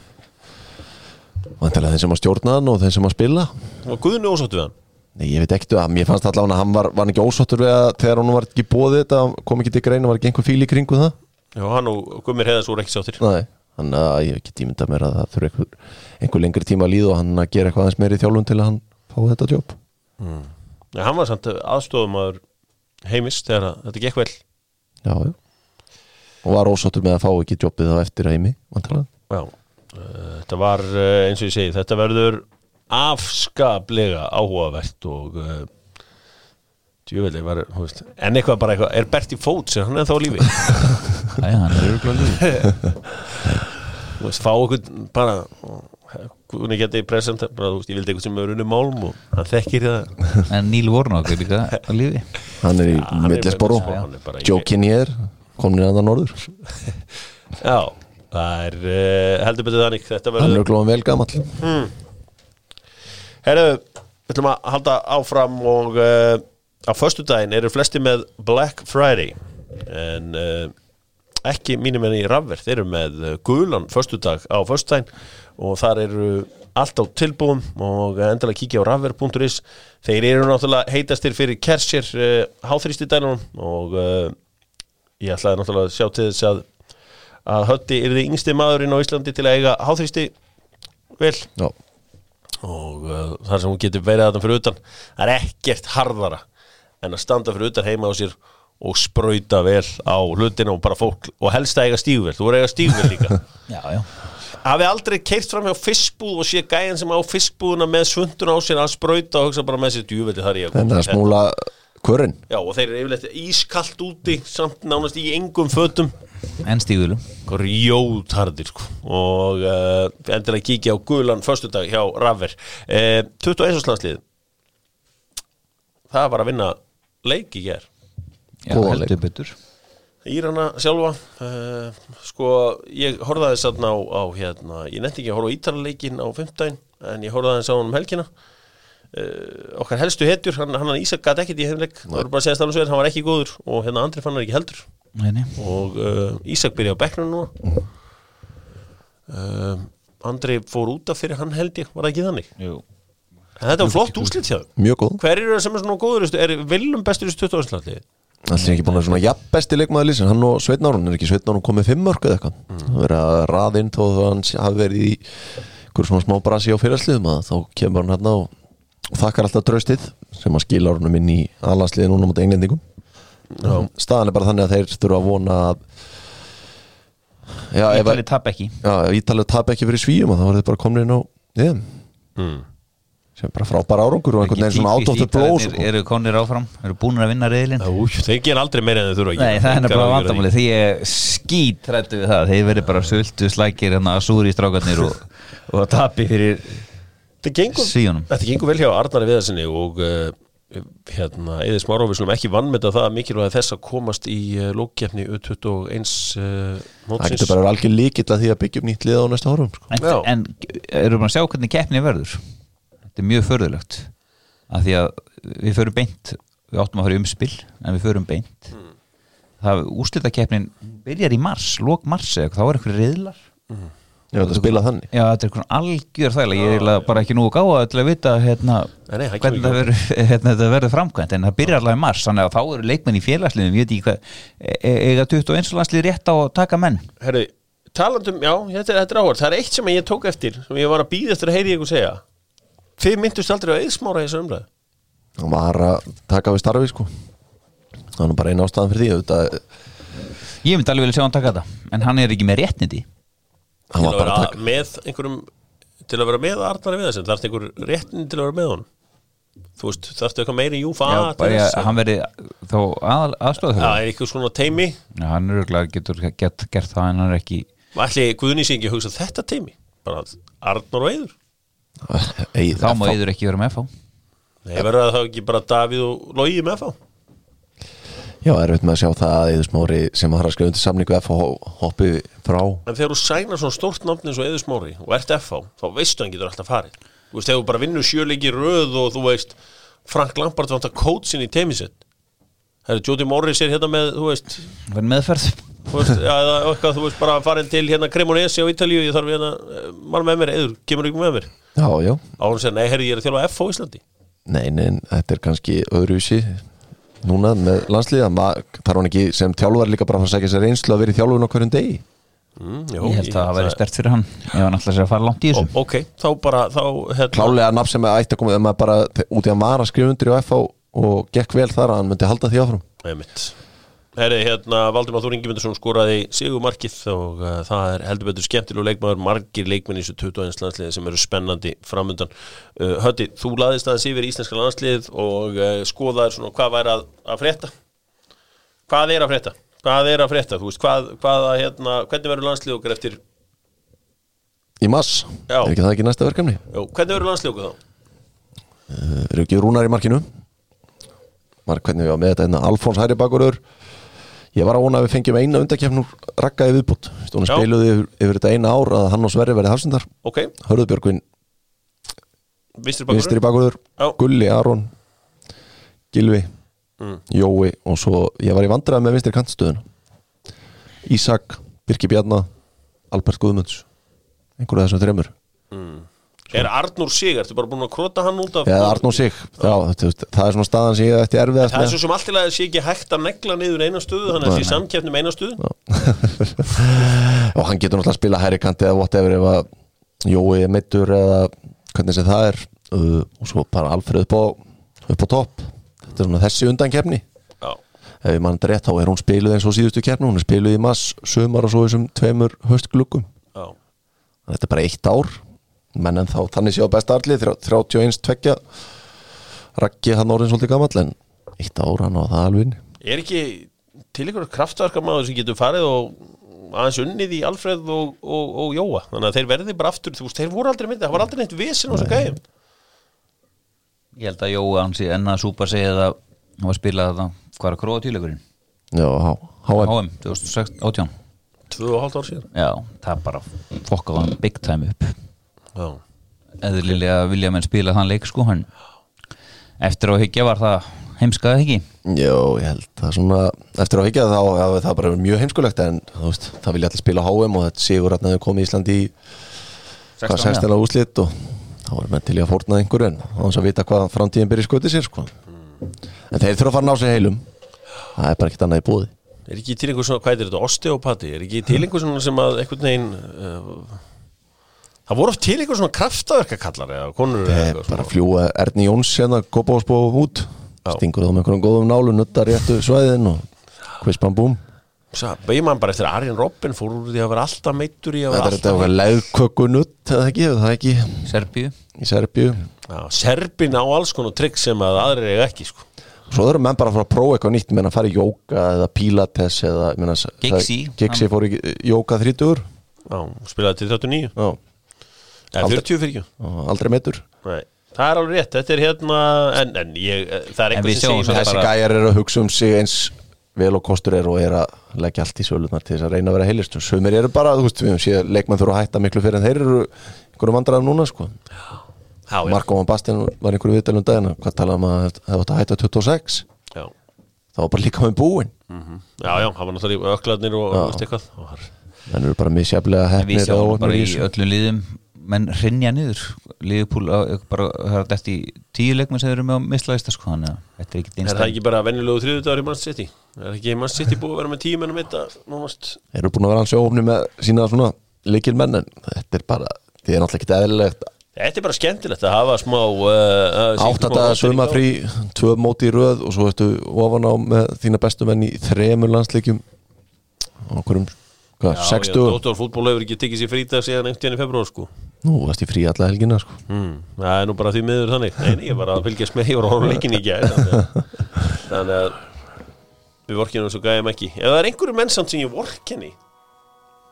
Vantilega þeim sem að stjórna hann og þeim sem að spila. Og Guðni ósáttu við hann? Nei, ég veit ekkert að mér fannst allavega að hann var, var hann ekki ósáttur við að þegar hann var ekki bóðið þetta kom ekki til greina, var ekki einhver fíl í kringu það? Já, hann og Guðmir Heiðars voru ekki sáttir. Nei, þannig að ég get ímynda mér að það þurfi einhver, einhver lengri tíma að líða og hann að gera eitthvað aðeins meiri þjálfun til að hann fá þetta jobb. Nei, hann var samt aðstofum heimis þegar að þetta gekk vel. Já, já. Og var ósáttur með að fá ekki jobbið þá eftir heimi vantilega. Já, þetta var uh, eins og ég segi, þetta verður afskaplega áhugavert og uh, djúveldi var, þú veist, en eitthvað bara eitthvað, er Berti Fóts, er hann eða þá lífi? [LAUGHS] Æ, hann er örgulega líf þú veist, fá okkur bara hún geti present, bara, veist, ég vildi eitthvað sem er unni málm og hann þekkir það. En Níl Vornok er líka á lífi. Hann er í er millisboru með- hann er í- komin í andan norður [LAUGHS] Já, það er uh, heldur betur þannig, þetta hann er verður glóðan vel gamall. Herru, við ætlum að halda áfram og uh, á föstudaginn eru flesti með Black Friday. En uh, ekki mínum enn í rafverð, þeir eru með gulan föstudag á föstudaginn. Og þar eru allt á tilbúum og endilega kíkja á rafverð.is þeir eru náttúrulega heitastir fyrir Kersher uh, háþrýsti dænunum og ég ætlaði náttúrulega að sjá til þess að að Hötti er þið yngsti maðurinn á Íslandi til að eiga háþrýsti. Vel. Já, og uh, þar sem hún getur verið þarna fyrir utan það er ekkert harðara en að standa fyrir utan heima á sér og sprauta vel á hlutina og bara fólk og helst að eiga stígvel, þú að eiga stígvel líka. [LAUGHS] Já, já. Hafi aldrei keirt fram hjá fiskbúð og sé gæjan sem á fiskbúðuna með svundun á sér að sprauta og hugsa bara með sér djúveldi þar ég að þennan koma. að smúla körinn Já, og þeir eru yfirleitt ískallt úti samt nánast í engum fötum En stígulum grjótardir sko. og uh, endilega kíkja á gulan föstudag hjá Rafver. Uh, 21. landslið það var að vinna leik í ger Já, Góðan heldur betur. Írana sjálfa uh, sko, ég horfði þess að á, á hérna, ég nefndi ekki að horfa á Ítarleikin á 15 en ég horfði þess á hann um helgina. Uh, okkar helstu hetjur hann, hann Ísak gæti ekkert í hefnleik það voru bara að segja stafnum svo hann var ekki góður og hérna Andri fann hann ekki heldur Nei, nei. Og uh, Ísak byrja á bekknum núna. Uh, Andri fór út af fyrir hann held ég, var það ekki þannig? Jú. En þetta var flott úslit hjá þeim. Mjög góð. Hver eru það sem er svona góður er Viljum bestur í 20 áslandi Allir ekki búin að svona jafn besti leikmaður lýsin Hann og Sveitn Árún, er ekki Sveitn Árún komið fimm mörg eða eitthvað? Mm. Það verið að raða inn þó að hann hafi verið í einhverjum svona smá brasi á fyrirsliðum að þá kemur hann hérna og, og þakkar alltaf draustið sem að skila árunum inn í allansliði núna mútið englendingum Staðan er bara þannig að þeir þurfa að vona að Já, ef að Ítali tap ekki. Já, Ítalið tap ekki fyrir svíum og þá var þið bara komin inn á EM mm. sem er bara frábær árangur og einhvern veginn svona Tígris ádóttur blóð Ítalir Eru konir áfram, eru búin að vinna reyðlin þeir gera aldrei meira en þeir þurfa að Nei, það er því. vandamáli Því ég skít rættu við það. Þeir verið bara sultu slækir hérna að súri í strákarnir og, og tapi fyrir Þetta Svíunum. þetta gengur vel hjá Arnari Viðarsinni og uh, hérna, Eðis Márófi slum ekki vannmeta það mikilvæg þess að komast í uh, lókjefni U21 uh, Það getur bara algjör líkill að því að byggja upp nýtt lið á næsta árum sko. En, en eru maður að sjá hvernig keppni verður? Þetta er mjög förðulegt að því að við förum beint við áttum að fara umspil en við förum beint. Mm. það úrslita keppnin byrjar í mars, lók mars eða þá er eitthvað reyðlar Ég veit að spila þannig. Já, þetta er eitthvað algjör þægilega ég er eiginlega bara ekki nú gáða til að vita hérna, Nei, nei, það hvernig það verður, [LAUGHS] hérna, þetta verður framkvæmt. En það byrjar allavega í mars, þannig að þá eru leikmenn í félagsliðum, ég veit ekki hvað e- e- eiga 21 landslið rétt á að taka menn? Herru, talandum, já, þetta er, þetta er áhverð Það er eitt sem ég tók eftir sem ég var að býða eftir að heyri ykkur segja. Þið myndust aldrei á eðsmára í þessu umræðu? Hann var að taka við starfi sko. Það nú bara eina ástæðan fyrir því Ég myndi alveg vilja sjá hann taka þetta en hann er ekki með réttindi. hann Til að að með einhverjum Til að vera með Arnari Viðarsin Þarfst einhver réttin til að vera með honum? Þú veist, þarftu eitthvað meiri júfa Já, bara að hann verði þá að, Já, fyrir er eitthvað svona teimi Já, hann er örgulega getur gett, gert það en hann er ekki ekki að hugsa þetta teimi Bara Arnur og Eiður? Eið, þá má yður ekki vera með fá Nei, verður það ekki bara Davíð og Logi með þá Já, erfitt með að sjá það að Eður Smári sem har að skrifa undir samningu F og hoppi frá. En þegar þú sænar svona stórt nafn eins og Eður Smári og ert FH, þá veistu hann getur alltaf farið. Þú veist, þegar þú bara vinnur sjöleiki röð og þú veist, Frank Lampard vantar kótsin í teimisett Það er Jóti Morris er hérna með, þú veist, verð meðferð. þú veist ja, eða eitthvað, þú veist, bara farin til hérna Cremonesi á Ítalíu, ég þarf hérna eh, mann með mér, Eður, kemur ykkur með mér? Já, já, á hún segir, nei, herri, núna með landsliða þarf hann ekki sem þjálfur líka bara að að segja sér reynslu að vera í þjálfun á hverjum degi? Mm, jó, ég held að það væri stert fyrir hann. Ef hann ætla sér að fara langt í Ó, þessu Ok, þá bara, þá hérna, klálega nafn sem ætti að koma þegar maður bara út í að maður að skrifa undir í FH og gekk vel þar að hann myndi halda því áfram. Einmitt. Herri, hérna, Valdimar Þór Ingimundsson skoraði sigumarkið og uh, það er heldur betur skemmtileg leikmaður, margir leikmenn í þessu 21 landsliði sem eru spennandi framundan. Uh, Hötti, þú laðist aðeins yfir íslenska landslið og uh, skoðaði svona hvað væri að, að frétta? Hvað er að frétta? Hvað er að frétta? Þú veist, hvað, hvað að, hérna, hvernig verður landslið okkar eftir, í mass, Já. er ekki það ekki næsta verkefni jó, hvernig verður landslið okkar þá? ekki rúnar í markinu Mark, hvernig við var með þetta hérna, Alfons Hæri Bakurur ég var að vona að við fengjum eina undakefn úr rakkaði viðbútt hún spiluði yfir, yfir þetta eina ár að hann og Sverri verið hafsendar. Ok, Hörðubjörgvin vinstri bakur vinstri bakurur Já. Gulli Aron Gilvi Mm. Jói og svo ég var í vandræða með vinstri kantstöðun Ísak, Birki Bjarna Albert Guðmunds. Einhverju af þessum þreymur Er Arnur Sig, ertu bara búin að krota hann út af eða Arnór Sig, já, það er svona staðan sem ég ætti erfiðast Það er með. svo sem allt í lagi að sé ekki hægt að negla niður eina stöðu þannig að sé samkeppnum eina stöðu. [LAUGHS] Og hann getur náttúrulega að spila hæri kanti eða whatever ef að Jói er meittur eða hvernig sem það er. Uh, og svo bara Alfred upp á, upp á topp. Þetta er svona þessi undankefni Já, ef mann þetta rétt þá er hún spiluð eins og síðustu keppni. Hún er spiluð í mass, sömar og svo þessum tveimur höstgluggum já, þetta er bara eitt ár menn en þá þannig séu besta arlið 31 tveggja. Raggi hann orðin svolítið gamall en eitt ár hann á það alveg. Er ekki til ykkur kraftverkamaður sem getur farið og aðeins unnið í Alfreð og, og, og Jóa? Þannig að þeir verði bara aftur, þú veist, þeir voru aldrei myndið það var aldrei neitt vesen á þessu gæðum ég held að Jói hann sé enn að súpa segja að hann var að spila þetta hvað er að króa tíleikurinn já, HM HM 2018 Tvö og hálft ár síðan. Já, það bara fokkaði hann big time upp eðlilega vilja menn spila þann leik sko hann eftir á higgja var það heimskaði ekki. Jó, ég held það svona eftir á higgja þá hafi það bara mjög heimskulegt en þú veist, það vilja allir spila HM og þetta sigur að komið í Íslandi í hvað 16, 16 úrslit og þá er menn til í að fórna einhverju en þá er að vita hvað framtíðin byrja skotið sér sko. en þeir þurfa að fara ná sér heilum. Það er bara ekkert annað í búði er ekki til einhver svona, hvað er þetta, osteopati? Er ekki til einhver svona sem að einhvern veginn uh, það voru oft til einhver svona kraftaverkakallar eða konur eða Eh, eitthvað bara svona. fljúa Erni Jóns hérna Kópásbó út. Stingur þá með einhverjum góðum nálu nuttar réttu svæðin og kvispan búm. Sa- beið mann bara eftir að Arjen Robben fór úr því að vera alltaf meittur í að vera er þetta alltaf eitthvað leðkökunutt eða ekki, eða það ekki? Serbíu. Í Serbíu. Já, Serbin á alls konar trygg sem að aðrir eiga ekki sko. Svo þurfum menn bara að fara að prófa eitthvað nýtt. Menn að fara í jóka eða pilates eða ég Giggsy. Giggsy fór í jóka 30 Já, spilaði til 39 Já, Aldrei. 40 fyrir ekki. Og aldrei meittur Nei, það er alveg rétt, þetta er hérna en, en ég, það er En einhver við sem segir Þessi gæjar eru að hugsa um sig eins vel og kostur er og er að leggja allt í sölunar til þess að reyna að vera heilist Sumir eru bara, þú veist, við höfum séð leikmenn þurfa að hætta miklu fyrir en þeir eru einhverjum vandræðum núna sko. Já, já, Marko Van Basten var einhverju viðdælum dagina hvað talaðum að það átt að hætta 26 já, það var bara líka með búin já, já, það var náttúrulega í öklarnir og, og og var- menn eru bara misjaflega hefnir og öllum liðum menn rinja niður. Liðupúl bara það er þetta í tíu leikmenn sem eru með á mislaðista sko þannig að þetta er ekki Er það ekki bara venjulegu þriðudagur í Man City? Er ekki Man City búið að vera með tíu mennum þetta? Þeir eru búin að vera hans ofni með sína svona leikil menn en þetta er bara, þetta er náttúrulega ekki eðlilegt. Þetta er bara skemmtilegt að hafa smá uh, áttata sömafrí, tvö móti í röð og svo ertu ofan á með þína bestu menn í þremur landsleikjum. Á okkurum, hvað, 60 Dóttor fútból hefur ekki tekið sér frítag síðan einhvern tíðan í februar sko Nú, varst í frí alla helgina sko. Hmm. Það er nú bara því miður þannig. Nei, ég var að fylgjast með, ég var að horfa á leikin í gær Þannig að, að við vorkinum svo gæðum ekki. Ef það er einhverju menn samt sem ég vorkenni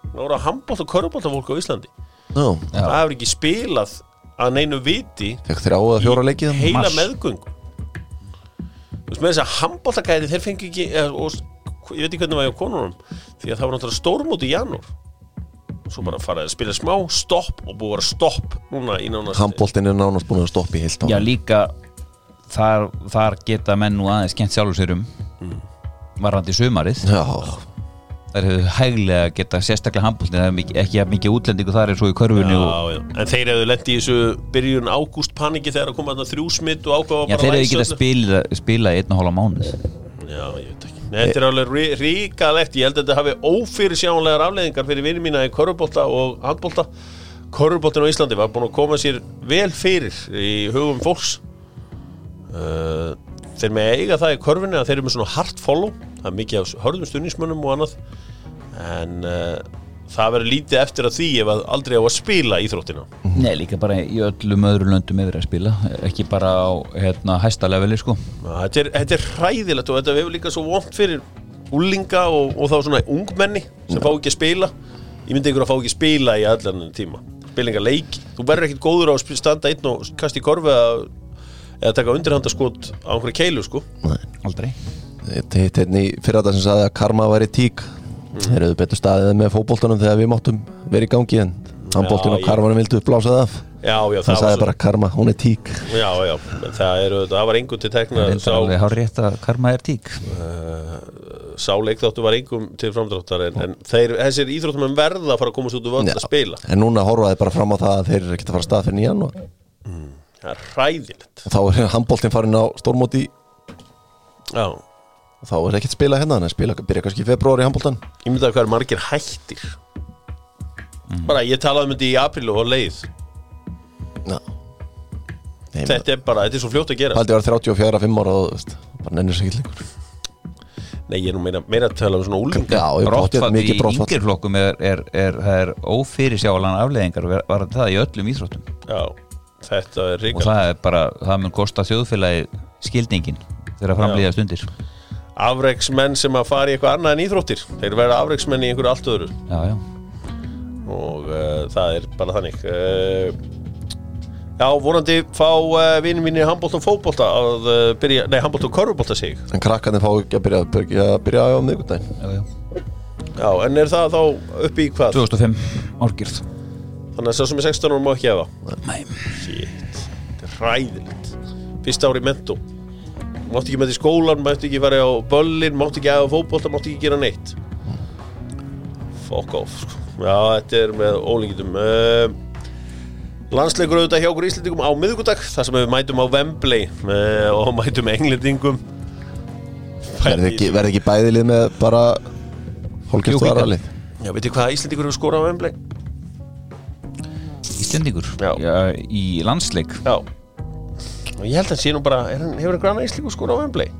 Það voru að handbótt og körubótt fólk á Íslandi. Já, Það hefur ekki spilað að neinu viti fekk þrjá eða fjóra leikið heila Mars. meðgöng veist með þess að handbóltagæði þeir fengi ekki eða, og, ég veit ekki hvernig það var hjá konunum því að það var náttúrulega stórmóti í janúr svo bara farið að spila smá stopp og búið að vera stopp núna í nánast Handbóltin er nánast búin að stoppa í heilt á Já líka þar, þar geta menn nú aðeins kent sjálfur sér um varandi sumarið. Já, þar hefur hæglega geta sérstaklega handbóltin það er mikið, ekki jafn mikið útlendingu þar er svo í körfunni og, Já, já. En þeir hefðu lent í þessu byrjun ágúst paniki þegar að koma þarna þrjú smitt og ákvaða Já, þeir hefur ekki að spila, spila í einn og hálfa mánuð. Já, ég veit ekki Þetta er alveg rí- ríkalegt. Ég held að þetta hafi ófyrir sjáanlegar afleðingar fyrir vinni mína í körubólta og handbólta Körubóltin á Íslandi var búin að koma sér vel fyrir í hugum fólks. Uh, Þeir með eiga það í körfunni að þeir eru með svona hard follow. Það er mikið af hörðum stunningsmönnum og annað. En uh, það verður lítið eftir að því ef að aldrei á að spila íþróttina. Nei, líka bara í öllum öðrum löndum yfir að spila ekki bara á hérna, hæsta leveli sko. Þetta er, þetta er hræðilegt og þetta hefur líka svo vont fyrir úlinga og, og þá svona ungmenni sem fá ekki að spila. Ég myndi ykkur að fá ekki að spila í allan tíma. Spila enga leiki, þú verður ekkit góður á að standa einn og kasta í korfi eða, taka undirhandaskot á einhverju keilu sko. Aldrei. Eitt hitt hérna í fyrir þetta sem sagði að karma væri tík Þeir eru betur staðið með fótboltanum þegar við máttum verið í gangi en handboltin Já, og karmanum vildu blásað af já, já, Það það sagði bara karma, hún er tík. Já, já, það, er, það var engun til tekna Það er sá, alveg hár rétt að karma er tík. Sá leikþáttu var engum til framdráttar en, en þeir, þessir íþróttum verða að fara að komast út úr völd að spila. En núna horfaði bara fram á það að þeir eru ekkert að fara að stað fyrir nýjan og það er hræðilegt. Þá er handboltin farin á stórmóti. Já, og þá er ekkert spila hérna, en spila byrja kannski í februar í handboltan Ég myndi að hvað er margir hættir. Bara ég talaði um þetta í apríl og leið. Já. Nei, Þetta er bara, þetta er svo fljótt að gera. Haldi var 34, 5 ára og bara nennir sér ekki lengur. Nei, ég er nú meira, meira að tala um svona úlinga Já, ég Brottfall í mikið brottfall. yngir flokkum er, er, er, það er ófyrir sjálan afleðingar var var það í öllum íþróttum. Já, þetta er og ríkar það er bara, það mun kosta þjóðfélagi skildingin þegar framlýða stundir Afreiksmenn sem að fara í eitthvað annað en íþróttir. Þeir verða afreiksmenn í einhverju allt öðru. Já, já, Og uh, það er bara þannig. Uh, Já, vonandi fá uh, vinni mínir handbólt og uh, byrja, nei, handbólt og korfbólta sig. En krakkarnir fá ekki að byrja, byrja, byrja á miðgudaginn já, já. Já, en er það þá upp í hvað? 2005 árgjörð Þannig að sá sem er 16 ára má ekki hefa Nei, Shit, þetta er hræðilegt. Fyrsta ári í mentó Mátti ekki með því skólan, mátti ekki fara á böllin Mátti ekki aða fótbolta, mátti ekki gera neitt. Fuck off sko. Já, þetta er með ólíkitum uh, Landsleikur auðvitað hjá okkur Íslendingum á miðgudag þar sem við mætum á Wembley uh, og mætum englendingum. Verði ekki, verði ekki bæðilið með bara Jú, aðralið Já, veitir hvað Íslendingur hefur skorað á Wembley? Íslendingur? Já. Í landsleik? Já og ég held að hann sé nú bara er, hann- hefur einhver annað Íslendingur skorað á Wembley?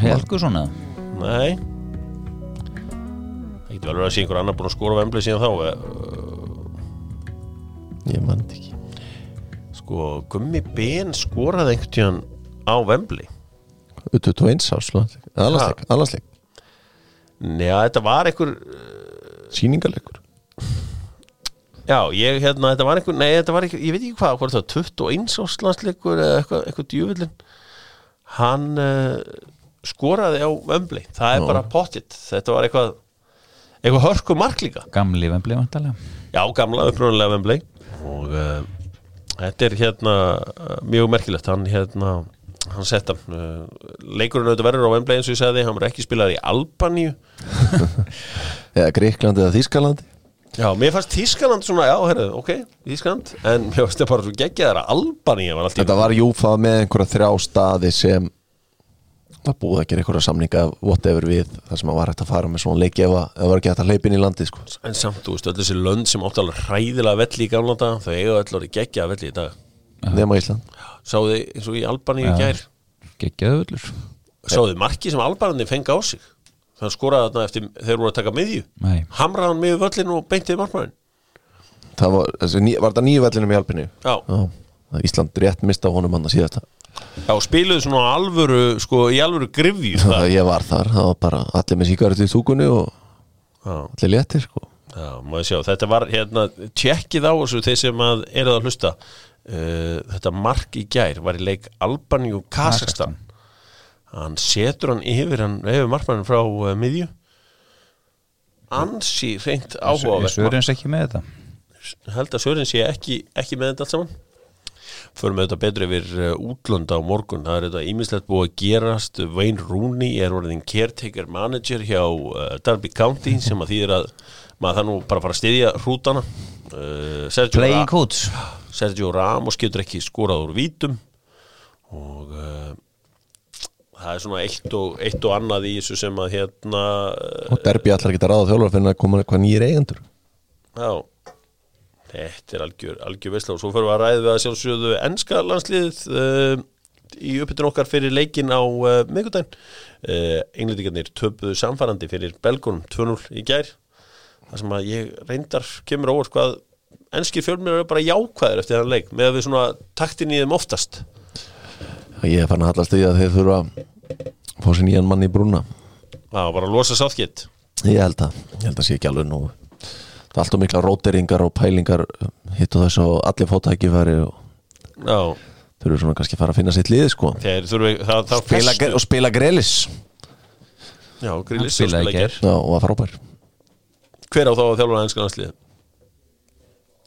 Helguson eða? Nei. Það getur vel verið að sé einhver annar búin að skora á Wembley síðan þá eh, Ég þetta ekki. Sko, Gummi Ben skoraði einhvern tíðan á Wembley. U21 áslu Allarsleik, allarsleik Já, þetta var einhver Sýningarleikur Já, ég hérna, þetta var einhver Nei, þetta var einhver, ég veit ekki hvað, hvað er það 21 áslandsleikur eða eitthvað, eitthvað djúvillin Hann uh, skoraði á Wembley. Það er bara pottitt Þetta var eitthvað eitthvað hörku mark líka. Gamli vembli vantarlega Já, gamla upprunalega Wembley. Og uh, þetta er hérna mjög merkilegt. Hann hérna, hann sett hann uh, leikurinn auðvitað verður á Wembley eins og ég sagði. Hann var ekki spilað í Albaníu. [LAUGHS] Eða Greiklandi eða Þískalandi Já, mér fannst Þískaland svona, já, herru, ok Þískaland, en mér fannst það bara svo geggjaðar að Albaníu var allt í Þetta var Júfa með einhverja þrjá staði sem var búið að gera einhverja samninga whatever við það sem að var hægt að fara með svona leiki það var ekki hægt að hleypa inn í landi sko. En samt, þú veist, öll þessi lönd sem áttu alveg hræðilega velli í gamla dag þau eiga öll orðið geggjaða velli í dag. Nema Ísland. Sáðu þið eins og í Albaníu í gær? Sáðu þið marki sem Albaníu fengi á sig þannig skoraði þarna eftir þeir voru að taka miðju. Nei, hamraði hann miður völlin og beintið markmannin það var, þessi, ný, var þetta nýju vellinum í Alpinu Já, Já, Ísland rétt mista honum hann að síðasta. Já spiluðu svona alvöru sko í alvöru grifju ég var þar, það var bara allir með síkaret í stúkunni og Já, allir léttir sko. já, maður sjá, þetta var hérna tjekkið á þessu þeir sem að eru að hlusta. Uh, þetta mark í gær var í leik Albaníu Kazakstan hann setur hann yfir hann yfir markmannin frá uh, miðju. Ansi reynt Er áhugavert Sörens ekki með þetta? held að Sören sé ekki, ekki með þetta allt saman. Förum við þetta betur yfir uh, útlönd á morgun. Það er þetta ímislegt búið að gerast. Wayne Rooney er orðin caretaker manager hjá uh, Derby County [LAUGHS] sem að þýðir að maður það nú bara fara að styðja hrútana Sergio, Ra Sergio Ramos getur ekki skorað úr vítum. Og það er svona eitt og, eitt og annað í þessu sem að hérna og derbi allar geta ráða þjálfur fyrir að koma hvað nýjir eigendur. Já. Þetta er algjör, algjör veistla og svo fyrir að ræða við að sjálfsögðu ennska landsliðið uh, í uppbytun okkar fyrir leikin á uh, miðgudaginn uh, Englendingarnir töpuðu samfærandi fyrir Belgunum 2-0 í gær. Það sem að ég reyndar kemur óvart hvað ennskir fjölmjör eru bara jákvæðir eftir þann leik með að við svona taktin í þeim oftast ég er fann að hallast því að þeir þurfa að fá sér nýjan mann í brúna. Var bara að losa sáþkitt ég held að, ég held að sé ekki alveg nú það er alltaf mikla róteringar og pælingar hitt og þess og allir fótækifæri og Já, þurfa svona kannski að fara að finna sitt lið sko. Þeir þurfi það, það spila, og spila grillis Já, grillis Hann spilaði í gær. Já, og að frábær. Hver á þá að þjálfa ennska landsliðið?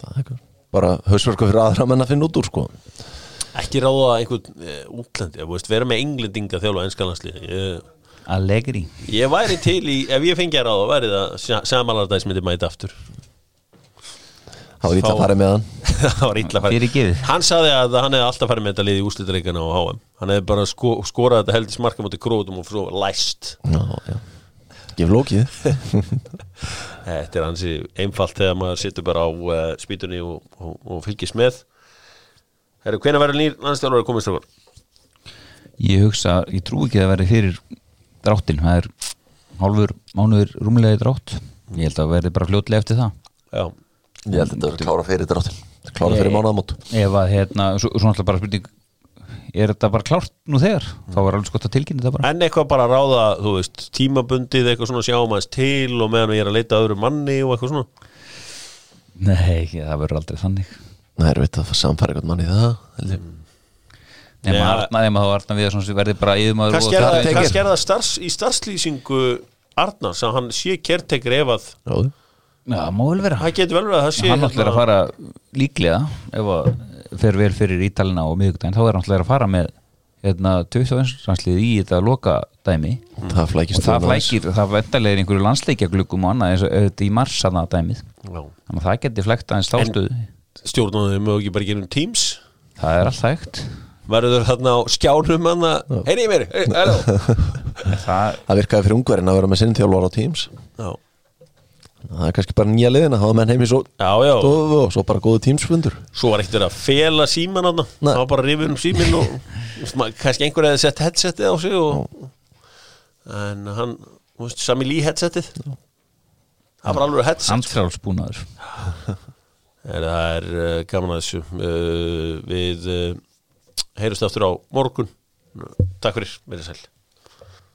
Það er eitthvað. bara hausverku fyrir aðra menn að finna út úr sko ekki ráða einhvern e, útlendi, þú veist, vera með englendinga þjálfa ennskalanslið ég, Allegri. Ég væri til í, ef ég fengi að ráða væri það samalardæs myndi mæta aftur það var ítla að fara með hann. [LAUGHS] Það var illa farið. Fyrirgefið. hann saði að hann hefði alltaf farið með þetta lið í úslitareikana á HM hann hefði bara sko, skorað þetta heldis marka mútið krótum og svo læst. Já, já. Gef lókið [LAUGHS] þetta er hansi einfalt þegar maður situr bara á uh, spýtunni og, og, og fylgist með Herru, hvenær verður nýr landstjálfur að komast okkur? Ég hugsa, ég trú ekki að það verði fyrir dráttin Það er hálfur mánuður rúmlega í drátt. Ég held að það verði bara fljótlega eftir það. Já, Ég held að þetta verður klára fyrir dráttin Klára fyrir mánaðamót. Ef að hérna, svo, svo náttúrulega bara spurning Er þetta bara klárt nú þegar? Þá var alveg skott að tilkynna þetta bara. En eitthvað bara að ráða, þú veist, tímabundið eitthvað svona sjáum aðeins til og meðan ég er að leita öðru manni og eitthvað svona? Nei, það verður aldrei þannig Það er veit að fara samfæra eitthvað mann í það ég. Nema Já. Arna, nema þá Arna við sem verði bara yfirmaður og er það- það, það starfs, í starfslýsingu Arnars að hann sé kertekir ef að Já, Já, má vel vera það getur vel verið að það sé Hann er að fara líklega ef að fer vel fyrir Ítalina og miðugdæn þá er hann náttúrulega að fara með hérna, 21. í þetta loka dæmi það og flækist það þarna aðeins. flækir, það vendarlega er einhverju landsleikja gluggum og annað eins og auðvitað í mars að það dæmið þannig að það geti flekt aðeins En- þástöðu Stjórnaði mög ekki bara gerum Teams? Það er allt hægt. Verður þarna á skjánum hann að heyri mér, hello það, virkaði fyrir ungverðin að vera með sinn þjálfar á Teams. Já, Það er kannski bara nýja liðin að hafa menn heim í svo. Dofu og svo bara góðu Teams-fundur. Svo var ekkert verið að fela síman hann Nei. Það var bara rifið um símin og kannski einhver hefði sett headsetið á sig og, En hann veist, Sami Lee headsetið. Það var alveg headset handfrálsbúnaður [LAUGHS] er, Það er uh, gaman að þessu. Uh, Við uh, heyrust aftur á morgun. Takk fyrir, verið sæl